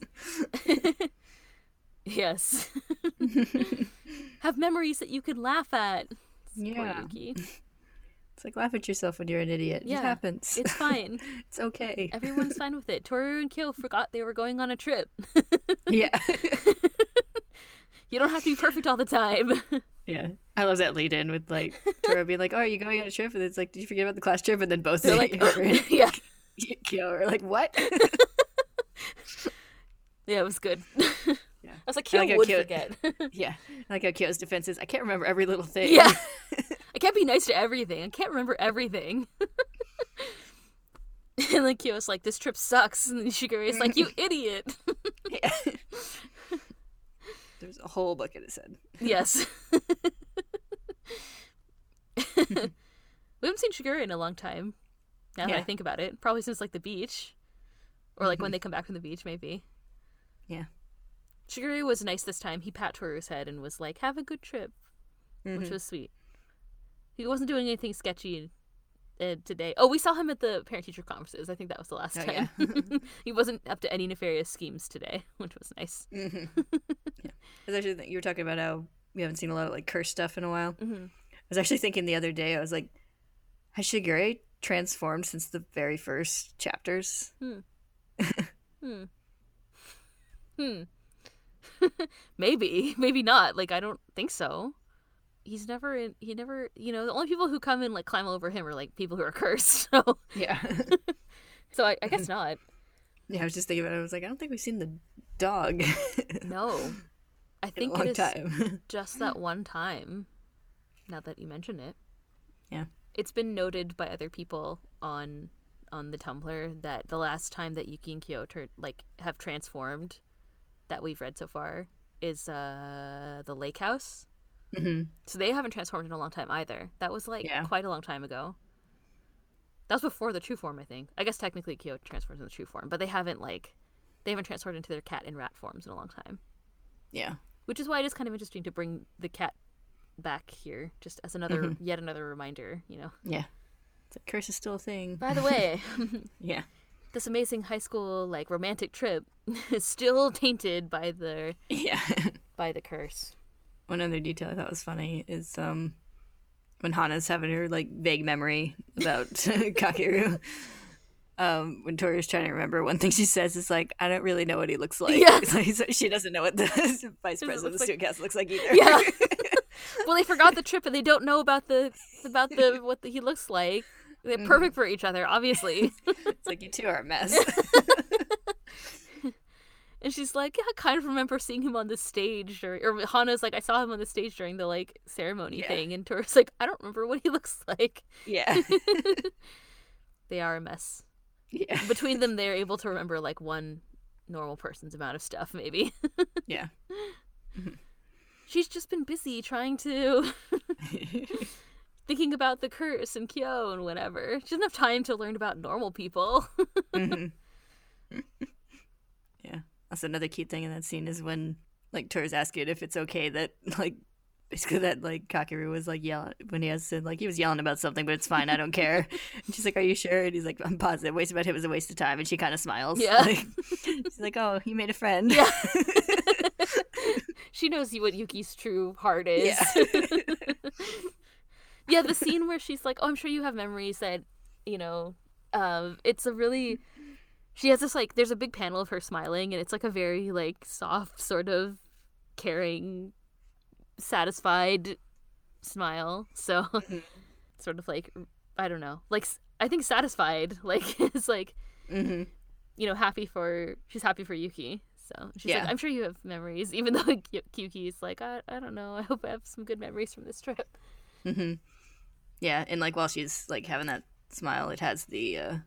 yes. Have memories that you could laugh at. Poor yeah. Yuki. It's like laugh at yourself when you're an idiot. Yeah. It happens. It's fine. It's okay. Everyone's fine with it. Toru and Kyo forgot they were going on a trip. yeah. You don't have to be perfect all the time. yeah. I love that lead in with like Toru being like, Oh, are you going on a trip? And it's like, Did you forget about the class trip? And then both They're like like, and yeah, Kyo are like, What? yeah, it was good. Yeah. I was like, Kyo like would Kyo- forget. yeah. I like how Kyo's defense is I can't remember every little thing. yeah, I can't be nice to everything. I can't remember everything. and then Kyo's like, "This trip sucks," and then Shigure's like, "You idiot." Yeah. There's a whole book in his head. Yes. we haven't seen Shigure in a long time. Now that I think about it, probably since like the beach, or like when they come back from the beach, maybe. Yeah. Shigure was nice this time. He pat Toru's head and was like, "Have a good trip," which Mhm. was sweet. He wasn't doing anything sketchy uh, today. Oh, we saw him at the parent-teacher conferences. I think that was the last Oh, time. he wasn't up to any nefarious schemes today, which was nice. hmm yeah. I was actually you were talking about how we haven't seen a lot of like curse stuff in a while. hmm I was actually thinking the other day, I was like, Has Shigure transformed since the very first chapters? Hmm. hmm. maybe, maybe not. Like I don't think so. He's never in. He never. You know, the only people who come and like climb over him are like people who are cursed. So, Yeah. so I, I guess not. yeah, I was just thinking about it. I was like, I don't think we've seen the dog No, I think it is time. just that one time. Now that you mention it, Yeah. it's been noted by other people on on the Tumblr that the last time that Yuki and Kyo tur- like have transformed that we've read so far is uh the lake house. Hmm So they haven't transformed in a long time either. That was like Yeah. quite a long time ago. That was before the true form, I think. I guess technically Kyo transforms in the true form, but they haven't like they haven't transformed into their cat and rat forms in a long time. Yeah. Which is why it is kind of interesting to bring the cat back here, just as another Mm-hmm. yet another reminder, you know. Yeah. Like, curse is still a thing. By the way, Yeah. this amazing high school like romantic trip is still tainted by the Yeah. by the curse. One other detail I thought was funny is um when Hana's having her like vague memory about Kakeru. Um, when Toru's trying to remember, one thing she says is like, "I don't really know what he looks like." Yeah. Like, so she doesn't know what the vice president of the like- student council looks like either. Yeah. well, they forgot the trip and they don't know about the about the what the, he looks like. They're Mm-hmm. perfect for each other, obviously. it's like you two are a mess. And she's like, yeah, I kind of remember seeing him on the stage, or, or Hana's like, I saw him on the stage during the like ceremony Yeah. thing, and Toru's like, I don't remember what he looks like. yeah, They are a mess. yeah, Between them, they're able to remember like one normal person's amount of stuff, maybe. yeah. She's just been busy trying to thinking about the curse and Kyo and whatever. She doesn't have time to learn about normal people. Mhm. yeah, that's another cute thing in that scene is when like Toru's asking if it's okay that like basically that like Kakeru was like yelling when he has said like he was yelling about something, but it's fine, I don't care. And she's like, "Are you sure?" And he's like, "I'm positive. Waste about him is a waste of time." And she kind of smiles. Yeah. Like, she's like, "Oh, you made a friend." Yeah. she knows what Yuki's true heart is. Yeah. yeah, the scene where she's like, "Oh, I'm sure you have memories that, you know, um, it's a really." She has this like, there's a big panel of her smiling, and it's like a very like soft, sort of caring, satisfied smile. So, sort of like, I don't know, like i think satisfied, like it's like hmm you know, happy for she's happy for Yuki. So she's Yeah. like, I'm sure you have memories, even though Yu- Yuki's like, I, I don't know. I hope I have some good memories from this trip. hmm Yeah, and like while she's like having that smile, it has the uh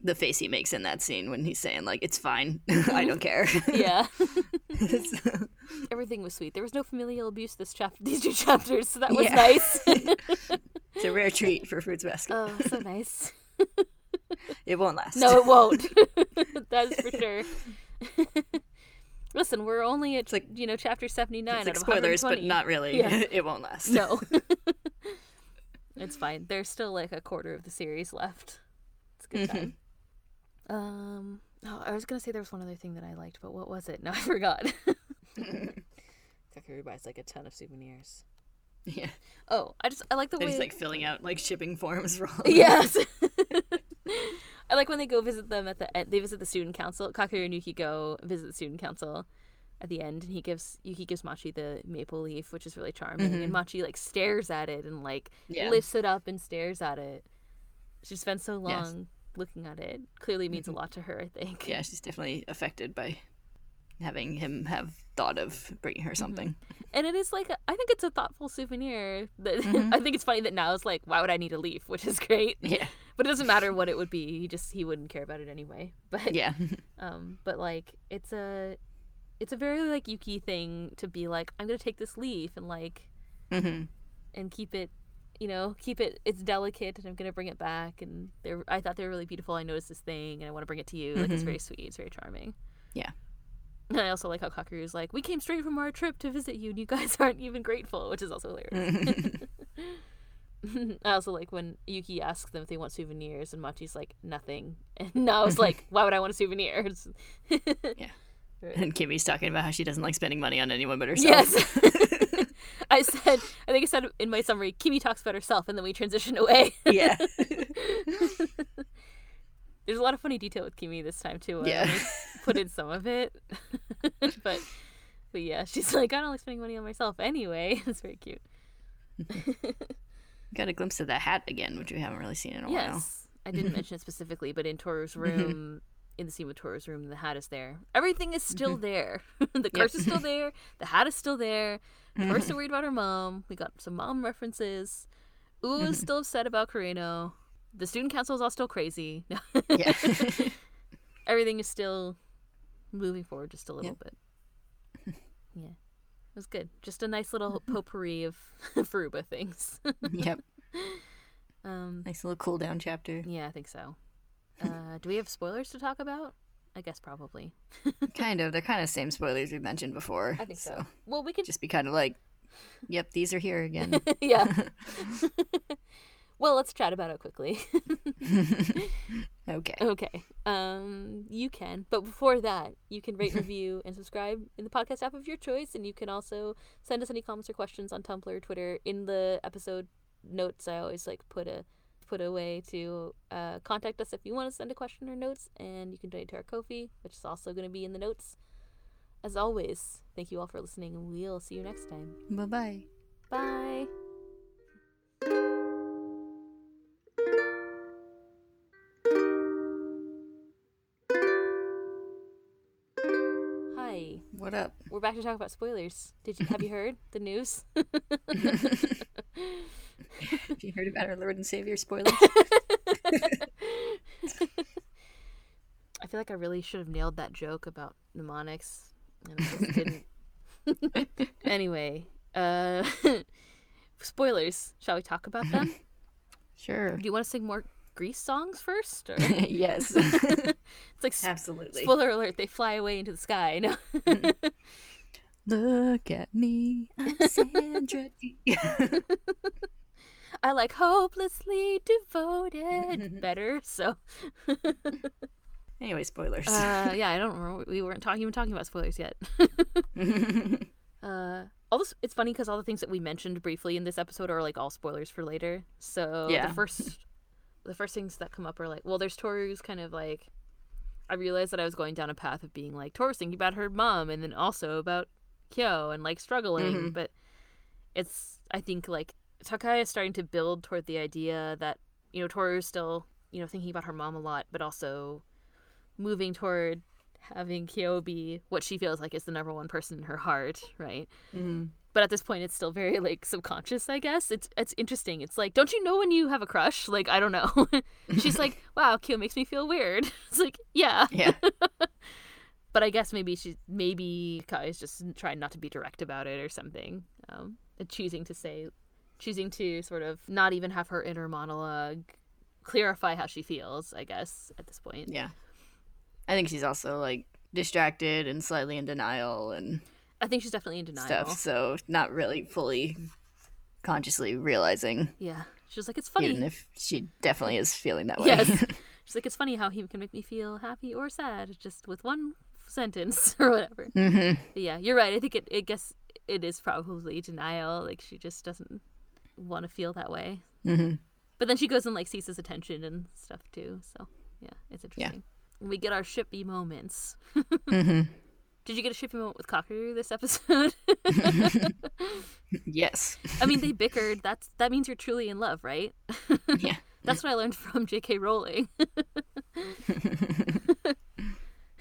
the face he makes in that scene when he's saying like, "It's fine, I don't care." Yeah, So- everything was sweet. There was no familial abuse this chapter, these two chapters, so that was Yeah. nice. it's a rare treat for Fruits Basket. oh, so nice. It won't last. No, it won't. that is for sure. Listen, we're only at like- you know chapter seventy nine it's like spoilers, but not really. Yeah. It won't last. No. it's fine. There's still like a quarter of the series left. It's a good Mm-hmm. time. Um oh, I was gonna say there was one other thing that I liked, but what was it? No, I forgot. Kakeru buys like a ton of souvenirs. Yeah, Oh, I just I like the they're way just like filling out like shipping forms for all. of. Yes. I like when they go visit them at the end. They visit the student council. Kakeru and Yuki go visit the student council at the end, and he gives Yuki gives Machi the maple leaf, which is really charming. And Machi like stares at it and like Yeah. lifts it up and stares at it. She spends so long Yes. Looking at it. Clearly means a lot to her. I think. yeah, she's definitely affected by having him have thought of bringing her something. And it is like a, I think it's a thoughtful souvenir. That I think it's funny that now it's like, why would I need a leaf? Which is great. Yeah, But it doesn't matter what it would be. He just he wouldn't care about it anyway. But yeah, Um, but like it's a it's a very like Yuki thing to be like, I'm gonna take this leaf and like hmm and keep it you know, keep it it's delicate and I'm gonna bring it back and they're I thought they were really beautiful. I noticed this thing and I wanna bring it to you. Like it's very mm-hmm. sweet, it's very charming. Yeah. And I also like how Kakeru's like, We came straight from our trip to visit you and you guys aren't even grateful, which is also hilarious. I also like when Yuki asks them if they want souvenirs and Machi's like, nothing. And I was like, why would I want a souvenir? Yeah. And Kimi's talking about how she doesn't like spending money on anyone but herself. Yes. I said, I think I said in my summary, Kimi talks about herself, and then we transition away. Yeah. There's a lot of funny detail with Kimi this time too. I Yeah. put in some of it, but but yeah, she's like, I don't like spending money on myself anyway. It's very cute. Got a glimpse of the hat again, which we haven't really seen in a while. Yes, I didn't mention it specifically, but in Toru's mm-hmm. room, in the with room, the hat is there. Everything is still mm-hmm. there. the curse is still there. The hat is still there. We're still worried about her mom. We got some mom references. Uo is mm-hmm. still upset about Kureno. The student council is all still crazy. Yeah. Everything is still moving forward just a little Yep. bit. Yeah. It was good. Just a nice little mm-hmm. potpourri of Furuba things. yep. um, Nice little cool down chapter. yeah, I think so. Uh, do we have spoilers to talk about? I guess probably. kind of. They're kind of same spoilers we've mentioned before. I think so. Well, we could Just be kind of like, yep, these are here again. yeah. well, let's chat about it quickly. okay. okay. Um, you can, but before that, you can rate, review, and subscribe in the podcast app of your choice, and you can also send us any comments or questions on Tumblr, or Twitter. In the episode notes, I always like put a put a way to uh, contact us if you want to send a question or notes, and you can donate to our Ko-fi, which is also going to be in the notes. As always, thank you all for listening, and we'll see you next time. Bye bye. Bye. Hi, What up? we're back to talk about spoilers. Did you have you heard the news? Have you heard about our Lord and Savior spoilers? I feel like I really should have nailed that joke about mnemonics, and I just didn't. anyway, uh, spoilers. Shall we talk about them? sure. Do you want to sing more Grease songs first? Yes. It's like Absolutely. spoiler alert: they fly away into the sky. No, Look at me, I'm Sandra. I like hopelessly devoted better. So, anyway, spoilers. uh, yeah, I don't remember. We weren't talking even talking about spoilers yet. Uh, all this it's funny because all the things that we mentioned briefly in this episode are like all spoilers for later. So Yeah. the first, the first things that come up are like, well, there's Toru's kind of like. I realized that I was going down a path of being like Toru's thinking about her mom, and then also about Kyo and like struggling, Mhm. but it's I think like Takaya is starting to build toward the idea that you know Toru's still you know thinking about her mom a lot, but also moving toward having Kyo be what she feels like is the number one person in her heart, right? Mhm. But at this point, it's still very like subconscious, I guess. It's it's interesting. It's like, don't you know when you have a crush? Like, I don't know. She's like, wow, Kyo makes me feel weird. It's like, yeah, Yeah. but I guess maybe she maybe Kai is just trying not to be direct about it or something. Um, choosing to say, choosing to sort of not even have her inner monologue clarify how she feels. I guess at this point. Yeah. I think she's also like distracted and slightly in denial and I think she's definitely in denial. stuff, so not really fully consciously realizing, Yeah, she's like, it's funny. even if she definitely is feeling that way. Yes. She's like, it's funny how he can make me feel happy or sad just with one sentence or whatever. hmm yeah, you're right. I think it, I guess it is probably denial. Like she just doesn't want to feel that way. hmm But then she goes and like sees his attention and stuff too. So yeah, it's interesting. We get our shippy moments. hmm Did you get a shippy moment with Kakeru this episode? Yes. I mean, they bickered. That's that means you're truly in love, right? Yeah. That's what I learned from J.K. Rowling.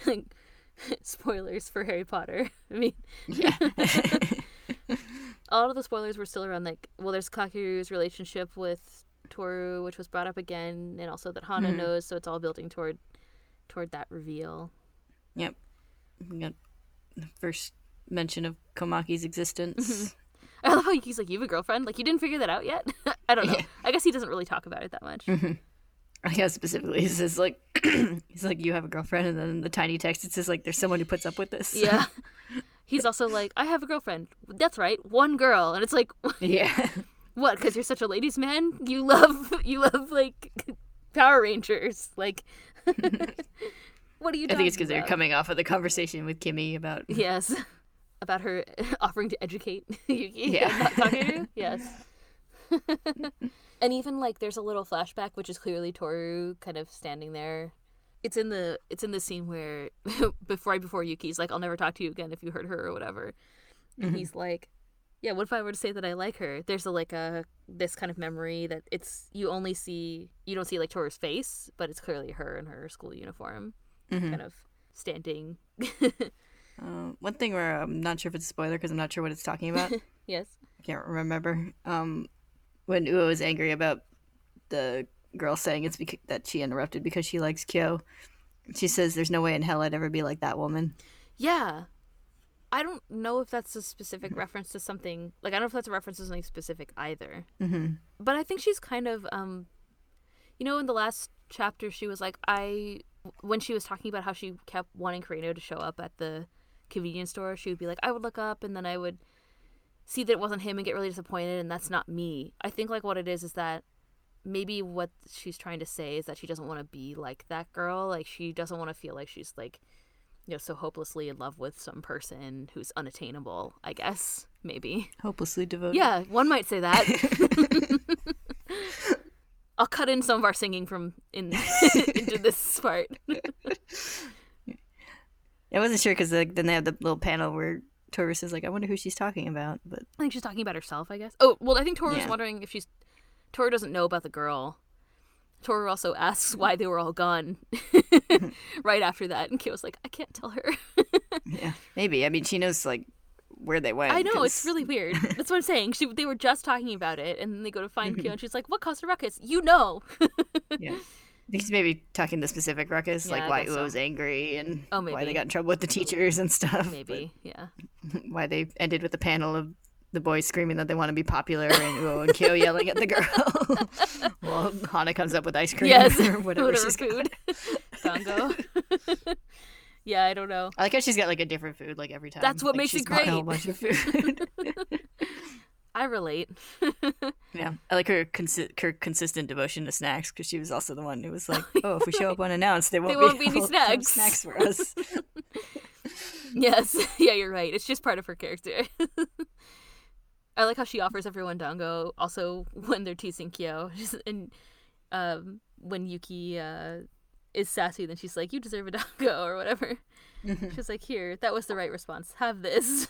Like, Spoilers for Harry Potter. I mean, Yeah. All of the spoilers were still around like well there's kakeru's relationship with toru which was brought up again and also that hana Mhm. knows so it's all building toward toward that reveal yep. We got the first mention of Komaki's existence. i love how he's like you have a girlfriend like you didn't figure that out yet i don't know Yeah. i guess he doesn't really talk about it that much I guess specifically he says like he's like you have a girlfriend and then the tiny text it says like there's someone who puts up with this. yeah he's also like i have a girlfriend that's right one girl and it's like yeah. what because you're such a ladies man you love you love like power rangers like what are you I think it's because they're coming off of the conversation with Kimi about Yes. about her offering to educate Yuki Yeah. and not Kakeru. yes. and even like there's a little flashback which is clearly Toru kind of standing there. It's in the it's in the scene where before right before Yuki's like I'll never talk to you again if you hurt her or whatever. And he's like yeah, what if I were to say that I like her? There's a like a this kind of memory that it's you only see you don't see like Toru's face, but it's clearly her in her school uniform, Mhm. kind of standing. Uh, one thing where I'm not sure if it's a spoiler because I'm not sure what it's talking about. yes. I can't remember. Um, when Uo is angry about the girl saying it's because that she interrupted because she likes Kyo, she says, "There's no way in hell I'd ever be like that woman." Yeah. I don't know if that's a specific reference to something like I don't know if that's a reference to something specific either. Mm-hmm. But I think she's kind of um you know in the last chapter she was like I when she was talking about how she kept wanting Kureno to show up at the convenience store, she would be like I would look up and then I would see that it wasn't him and get really disappointed and that's not me. I think like what it is is that maybe what she's trying to say is that she doesn't want to be like that girl. Like she doesn't want to feel like she's like you know so hopelessly in love with some person who's unattainable, I guess. Maybe. Hopelessly devoted. Yeah, one might say that. I'll cut in some of our singing from in into this part. I wasn't sure because like, then they have the little panel where Toru is like, "I wonder who she's talking about," but I think she's talking about herself, I guess. Oh, well, I think Toru's Yeah. wondering if she's Toru doesn't know about the girl. Toru also asks why they were all gone right after that, and Kyo's like, I can't tell her. yeah, maybe. I mean, she knows like where they went. I know it's really weird. That's what I'm saying. She they were just talking about it, and then they go to find Mm-hmm. Kyo, and she's like, "What caused a ruckus? You know." yeah. I think he's maybe talking the specific ruckus, Yeah, like why guess so. Uo's angry and Oh, why they got in trouble with the teachers and stuff. Maybe, yeah. why they ended with the panel of the boys screaming that they want to be popular and Uo and Kyo yelling at the girl. well, Hana comes up with ice cream Yes, or whatever, whatever she's food. Dango. yeah, I don't know. I like how she's got like a different food like every time. That's what Like, makes she's it bought A whole great. bunch of food. I relate. yeah, I like her, consi- her consistent devotion to snacks because she was also the one who was like, "Oh, if we show up unannounced, there won't, won't be any snacks." snacks for us." Yes, yeah, you're right. It's just part of her character. I like how she offers everyone dango. Also, when they're teasing Kyo, and um, when Yuki uh, is sassy, then she's like, "You deserve a dango" or whatever. Mm-hmm. She's like, "Here, that was the right response. Have this."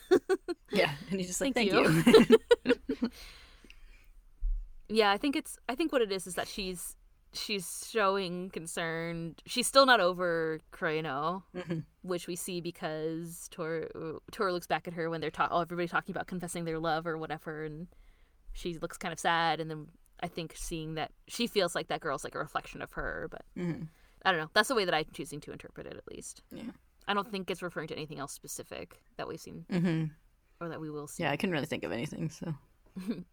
yeah, and he's just like, Thank "Thank, you." you." yeah, I think it's. I think what it is is that she's she's showing concern. She's still not over Kureno, Mhm. which we see because Toru Toru looks back at her when they're talk. Oh, everybody talking about confessing their love or whatever, and she looks kind of sad. And then I think seeing that she feels like that girl's like a reflection of her, but Mhm. I don't know. That's the way that I'm choosing to interpret it, at least. Yeah. I don't think it's referring to anything else specific that we've seen Mhm. or that we will see. Yeah, I couldn't really think of anything. So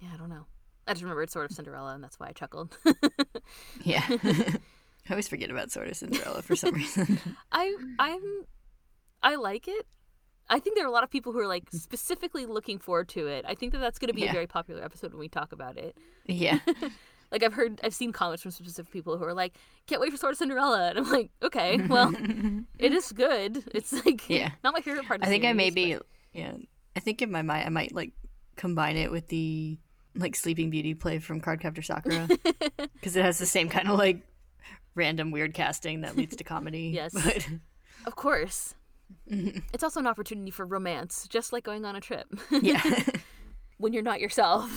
Yeah, I don't know. I just remember it's Sword of Cinderella, and that's why I chuckled. yeah, I always forget about Sword of Cinderella for some reason. I I'm I like it. I think there are a lot of people who are like specifically looking forward to it. I think that that's going to be Yeah. a very popular episode when we talk about it. yeah, Like I've heard, I've seen comments from specific people who are like, "Can't wait for Sword of Cinderella," and I'm like, "Okay, well, it is good. It's like, Yeah. not my favorite part." of I think I series, maybe yeah. I think in my mind I might like combine it with the like Sleeping Beauty play from Cardcaptor Sakura because it has the same kind of like random weird casting that leads to comedy. Yes. but of course, mm-hmm. it's also an opportunity for romance, just like going on a trip yeah, when you're not yourself.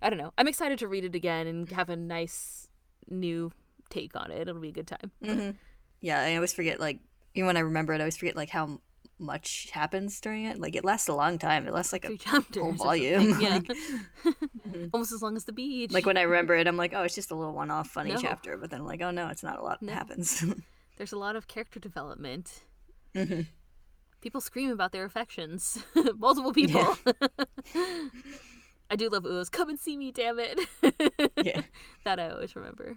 I don't know. I'm excited to read it again and have a nice new take on it. It'll be a good time. Mm-hmm. yeah. I always forget like even when I remember it, I always forget like how much happens during it. Like it lasts a long time. It lasts like a Three chapters. whole volume. Yeah. Like, Almost as long as the beach. like when I remember it, I'm like, oh, it's just a little one-off funny No. chapter. But then I'm like, oh no, it's not a lot No. happens. There's a lot of character development. Mm-hmm. People scream about their affections. Multiple people. I do love Uo's come and see me, damn it. yeah. that I always remember.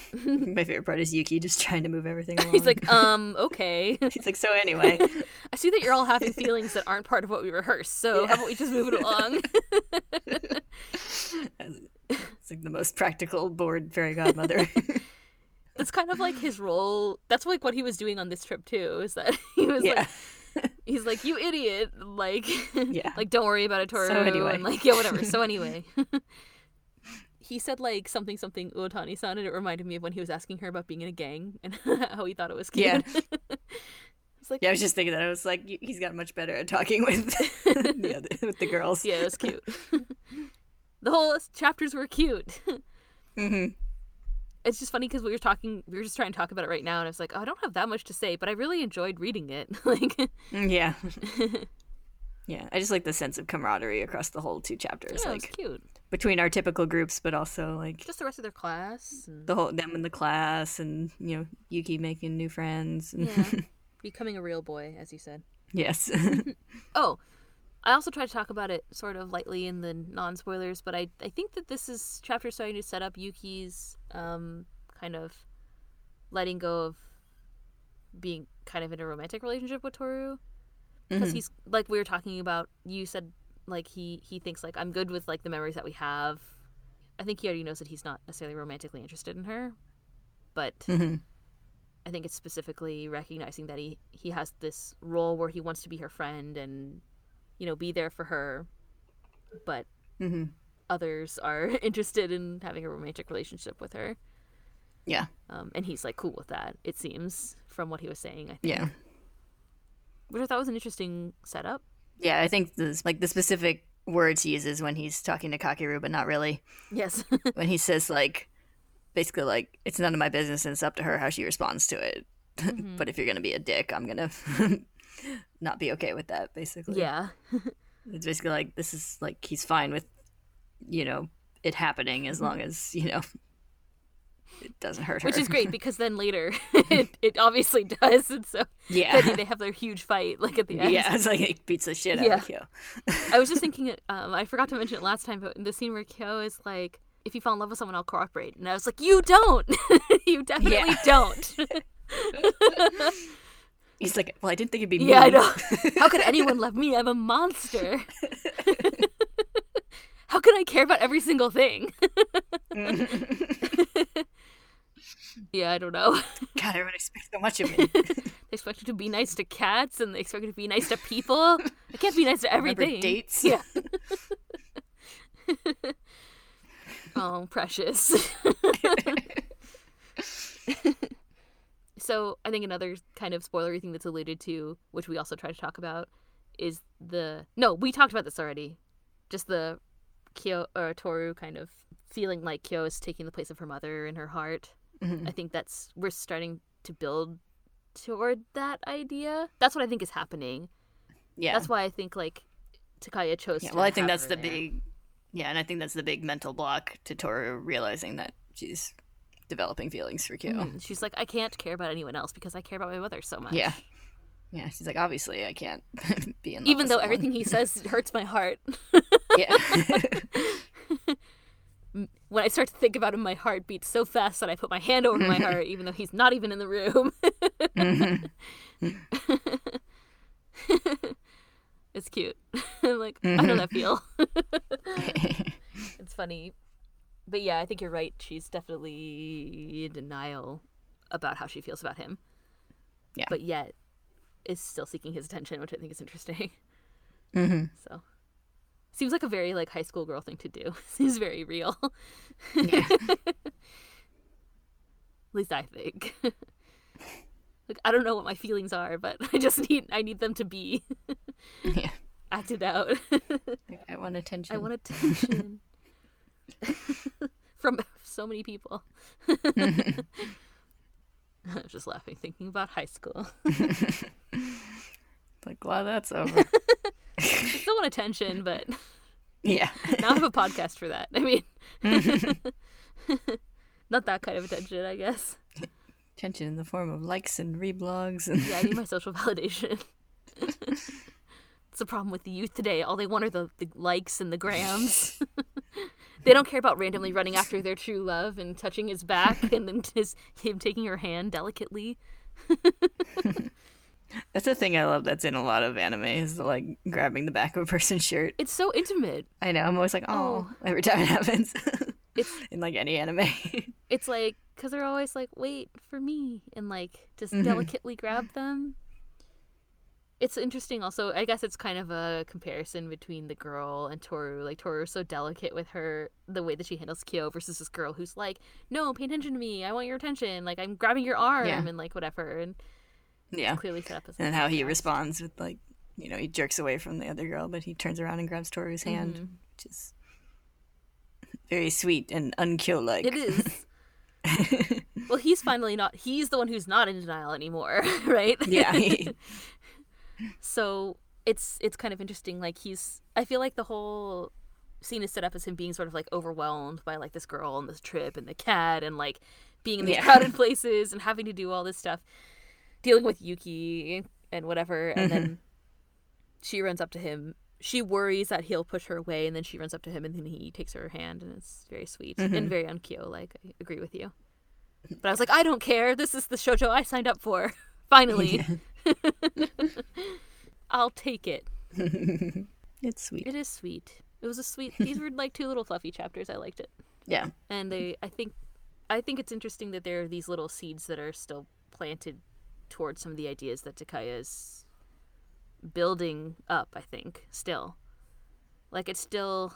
My favorite part is Yuki just trying to move everything along. He's like, um, okay. He's like, so anyway, I see that you're all having feelings that aren't part of what we rehearsed, so how about we just move it along? it's like the most practical bored fairy godmother. That's kind of like his role. That's like what he was doing on this trip too. Is that he was Yeah. like he's like, "You idiot!" Like, Yeah. like don't worry about it, Toru. So anyway. and like, yeah, whatever. So anyway, he said like something something Uotani-san, and it reminded me of when he was asking her about being in a gang and how he thought it was cute. Yeah. it's like, Yeah, I was just thinking that. I was like, he's got much better at talking with the other, with the girls. yeah, it was cute. the whole chapters were cute. hmm It's just funny because we were talking, we were just trying to talk about it right now, and I was like, oh, I don't have that much to say, but I really enjoyed reading it. like, Mm, Yeah. yeah, I just like the sense of camaraderie across the whole two chapters, yeah, was like cute. Between our typical groups, but also like Just the rest of their class. And, the whole them in the class, and you know Yuki making new friends. And yeah, becoming a real boy, as you said. yes. Oh, I also tried to talk about it sort of lightly in the non spoilers, but I I think that this is chapter starting to set up Yuki's um kind of letting go of being kind of in a romantic relationship with Toru because Mhm. he's like we were talking about. You said like he he thinks like I'm good with like the memories that we have. I think he already knows that he's not necessarily romantically interested in her, but Mhm. I think it's specifically recognizing that he he has this role where he wants to be her friend and you know be there for her, but Mhm. others are interested in having a romantic relationship with her. Yeah. Um, and he's like cool with that. It seems from what he was saying. I think, Yeah. which I thought was an interesting setup. Yeah, I think this like the specific words he uses when he's talking to Kakeru, but not really. Yes. When he says like basically like it's none of my business and it's up to her how she responds to it. Mm-hmm. but if you're gonna be a dick, I'm gonna not be okay with that, basically. yeah. It's basically like this is like he's fine with, you know, it happening as long as, you know, it doesn't hurt her. Which is great because then later it, it obviously does, and so Yeah. then they have their huge fight like at the end. yeah, it's like it beats the shit out of Kyo. I was just thinking, um, I forgot to mention it last time, but in the scene where Kyo is like, if you fall in love with someone, I'll cooperate. And I was like, you don't. you definitely Yeah. don't. He's like, Well, I didn't think it'd be me. yeah, I know. How could anyone love me? I'm a monster. How can I care about every single thing? Yeah, I don't know. God, everyone expects so much of me. They expect you to be nice to cats and they expect you to be nice to people. I can't be nice to Remember everything. dates? Yeah. oh, precious. so I think another kind of spoilery thing that's alluded to, which we also try to talk about, is the no, we talked about this already. Just the Kyo or Toru kind of feeling like Kyo is taking the place of her mother in her heart. Mhm. I think that's we're starting to build toward that idea. That's what I think is happening. Yeah. That's why I think like Takaya chose. yeah. to Well, I think that's the there. big Yeah, and I think that's the big mental block to Toru realizing that she's developing feelings for Kyo. Mhm. She's like, I can't care about anyone else because I care about my mother so much. Yeah. Yeah, she's like, obviously, I can't be in love Even though someone. everything he says hurts my heart. Yeah. when I start to think about him, my heart beats so fast that I put my hand over my heart, even though he's not even in the room. it's cute. I'm like, I know that feel. it's funny. But yeah, I think you're right. She's definitely in denial about how she feels about him. Yeah. But yet is still seeking his attention, which I think is interesting. hmm So seems like a very like high school girl thing to do. Seems very real. Yeah. At least I think. like I don't know what my feelings are, but I just need I need them to be yeah. acted out. I want attention. I want attention from so many people. I was just laughing thinking about high school. like, glad that's over. I still want attention, but yeah. now I have a podcast for that. I mean, mm-hmm. not that kind of attention, I guess. Attention in the form of likes and reblogs and Yeah, I need my social validation. it's the problem with the youth today. All they want are the, the likes and the grams. they don't care about randomly running after their true love and touching his back and then just him taking her hand delicately. That's a thing I love that's in a lot of anime is the, like grabbing the back of a person's shirt. It's so intimate. I know, I'm always like, oh, Oh. every time it happens. It's in like any anime. it's like because they're always like, wait for me, and like just Mhm. delicately grab them. it's interesting also i guess it's kind of a comparison between the girl and toru like toru is so delicate with her the way that she handles kyo versus this girl who's like no pay attention to me i want your attention like i'm grabbing your arm Yeah. and like whatever and Yeah. clearly set up as And how he responds with like, you know, he jerks away from the other girl, but he turns around and grabs Toru's hand, Mhm. which is very sweet and unkill like. it is well he's finally not he's the one who's not in denial anymore right yeah. he- so it's it's kind of interesting like he's i feel like the whole scene is set up as him being sort of like overwhelmed by like this girl and this trip and the cat and like being in these Yeah. crowded places and having to do all this stuff dealing with yuki and whatever and then mm-hmm. she runs up to him she worries that he'll push her away and then she runs up to him and then he takes her hand and it's very sweet and mm-hmm. very unkyo like i agree with you but i was like i don't care this is the shoujo i signed up for finally I'll take it. it's sweet. It is sweet. It was a sweet. These were like two little fluffy chapters. I liked it, Yeah. and they. I think, I think it's interesting that there are these little seeds that are still planted towards some of the ideas that Takaya is building up. I think still, like it's still,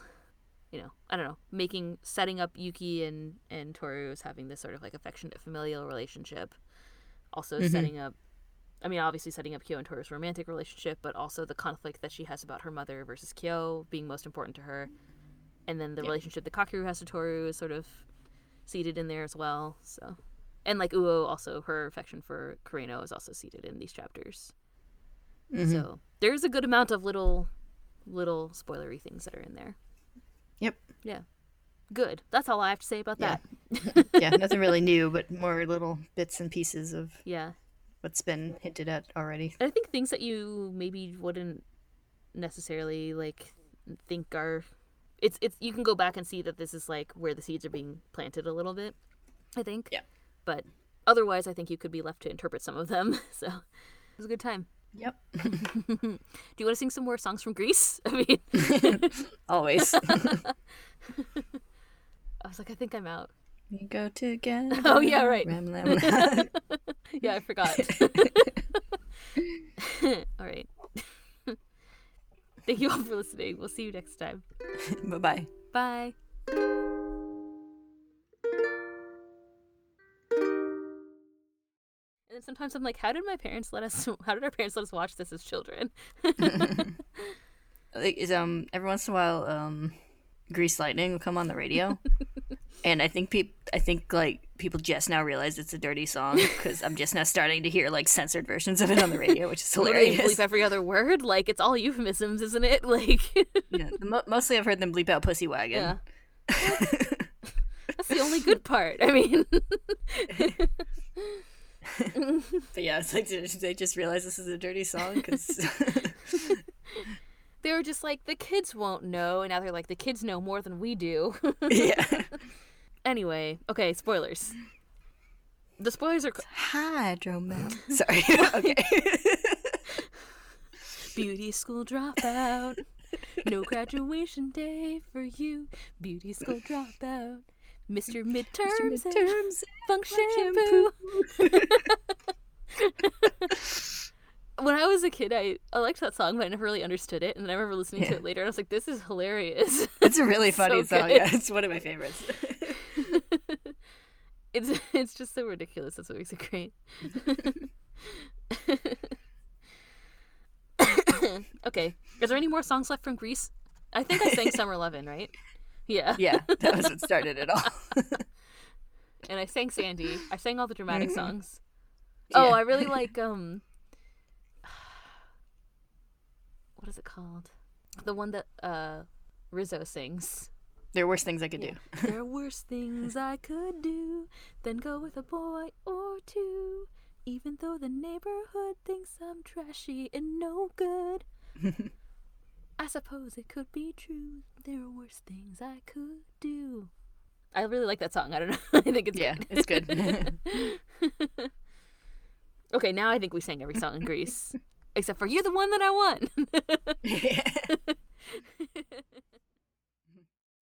you know, I don't know, making setting up Yuki and and Toru as having this sort of like affectionate familial relationship. Also mm-hmm. setting up I mean, obviously setting up Kyo and Toru's romantic relationship, but also the conflict that she has about her mother versus Kyo being most important to her. And then the Yeah. relationship that Kakeru has to Toru is sort of seated in there as well. So, and like Uo, also her affection for Kureno is also seated in these chapters. Mhm. So there's a good amount of little, little spoilery things that are in there. Yep. Yeah, good. That's all I have to say about Yeah. that. yeah, nothing really new, but more little bits and pieces of Yeah. what's been hinted at already. I think things that you maybe wouldn't necessarily like think are it's it's you can go back and see that this is like where the seeds are being planted a little bit. I think. Yeah. But otherwise I think you could be left to interpret some of them. So it was a good time. Yep. Do you want to sing some more songs from Grease? I mean Always. I was like, I think I'm out. we go together. Oh, yeah, right. Ram. Yeah, I forgot. all right. Thank you all for listening. We'll see you next time. Bye-bye. Bye. And sometimes I'm like, how did my parents let us? How did our parents let us watch this as children? like is um every once in a while um grease lightning will come on the radio and i think peop i think like people just now realize it's a dirty song because i'm just now starting to hear like censored versions of it on the radio which is hilarious bleep every other word. Like it's all euphemisms, isn't it? Like, yeah, mo- mostly i've heard them bleep out pussy wagon yeah. That's the only good part. I mean, but yeah it's like they just realize this is a dirty song because they were just like the kids won't know, and now they're like the kids know more than we do. yeah anyway, okay, spoilers. The spoilers are hydro melt sorry okay Beauty school dropout. No graduation day for you. Beauty school dropout. Mr. Midterms, and Midterms Funk shampoo. when I was a kid, I, I liked that song, but I never really understood it. And then I remember listening to it later, and I was like, "This is hilarious." it's a really funny So song good. yeah it's one of my favorites it's it's just so ridiculous. That's what makes it great. okay, is there any more songs left from Grease? I think I sang Summer Lovin', right? Yeah. yeah that was what started it all and I sang Sandy. I sang all the dramatic songs. Oh, I really like um what is it called? The one that uh Rizzo sings. There are worse things I could Yeah. do. there are worse things I could do than go with a boy or two. Even though the neighborhood thinks I'm trashy and no good. I suppose it could be true. There are worse things I could do. I really like that song. I don't know. I think it's yeah, good. it's good. okay, now I think we sang every song in Grease, except for "You're the One That I Want." yeah.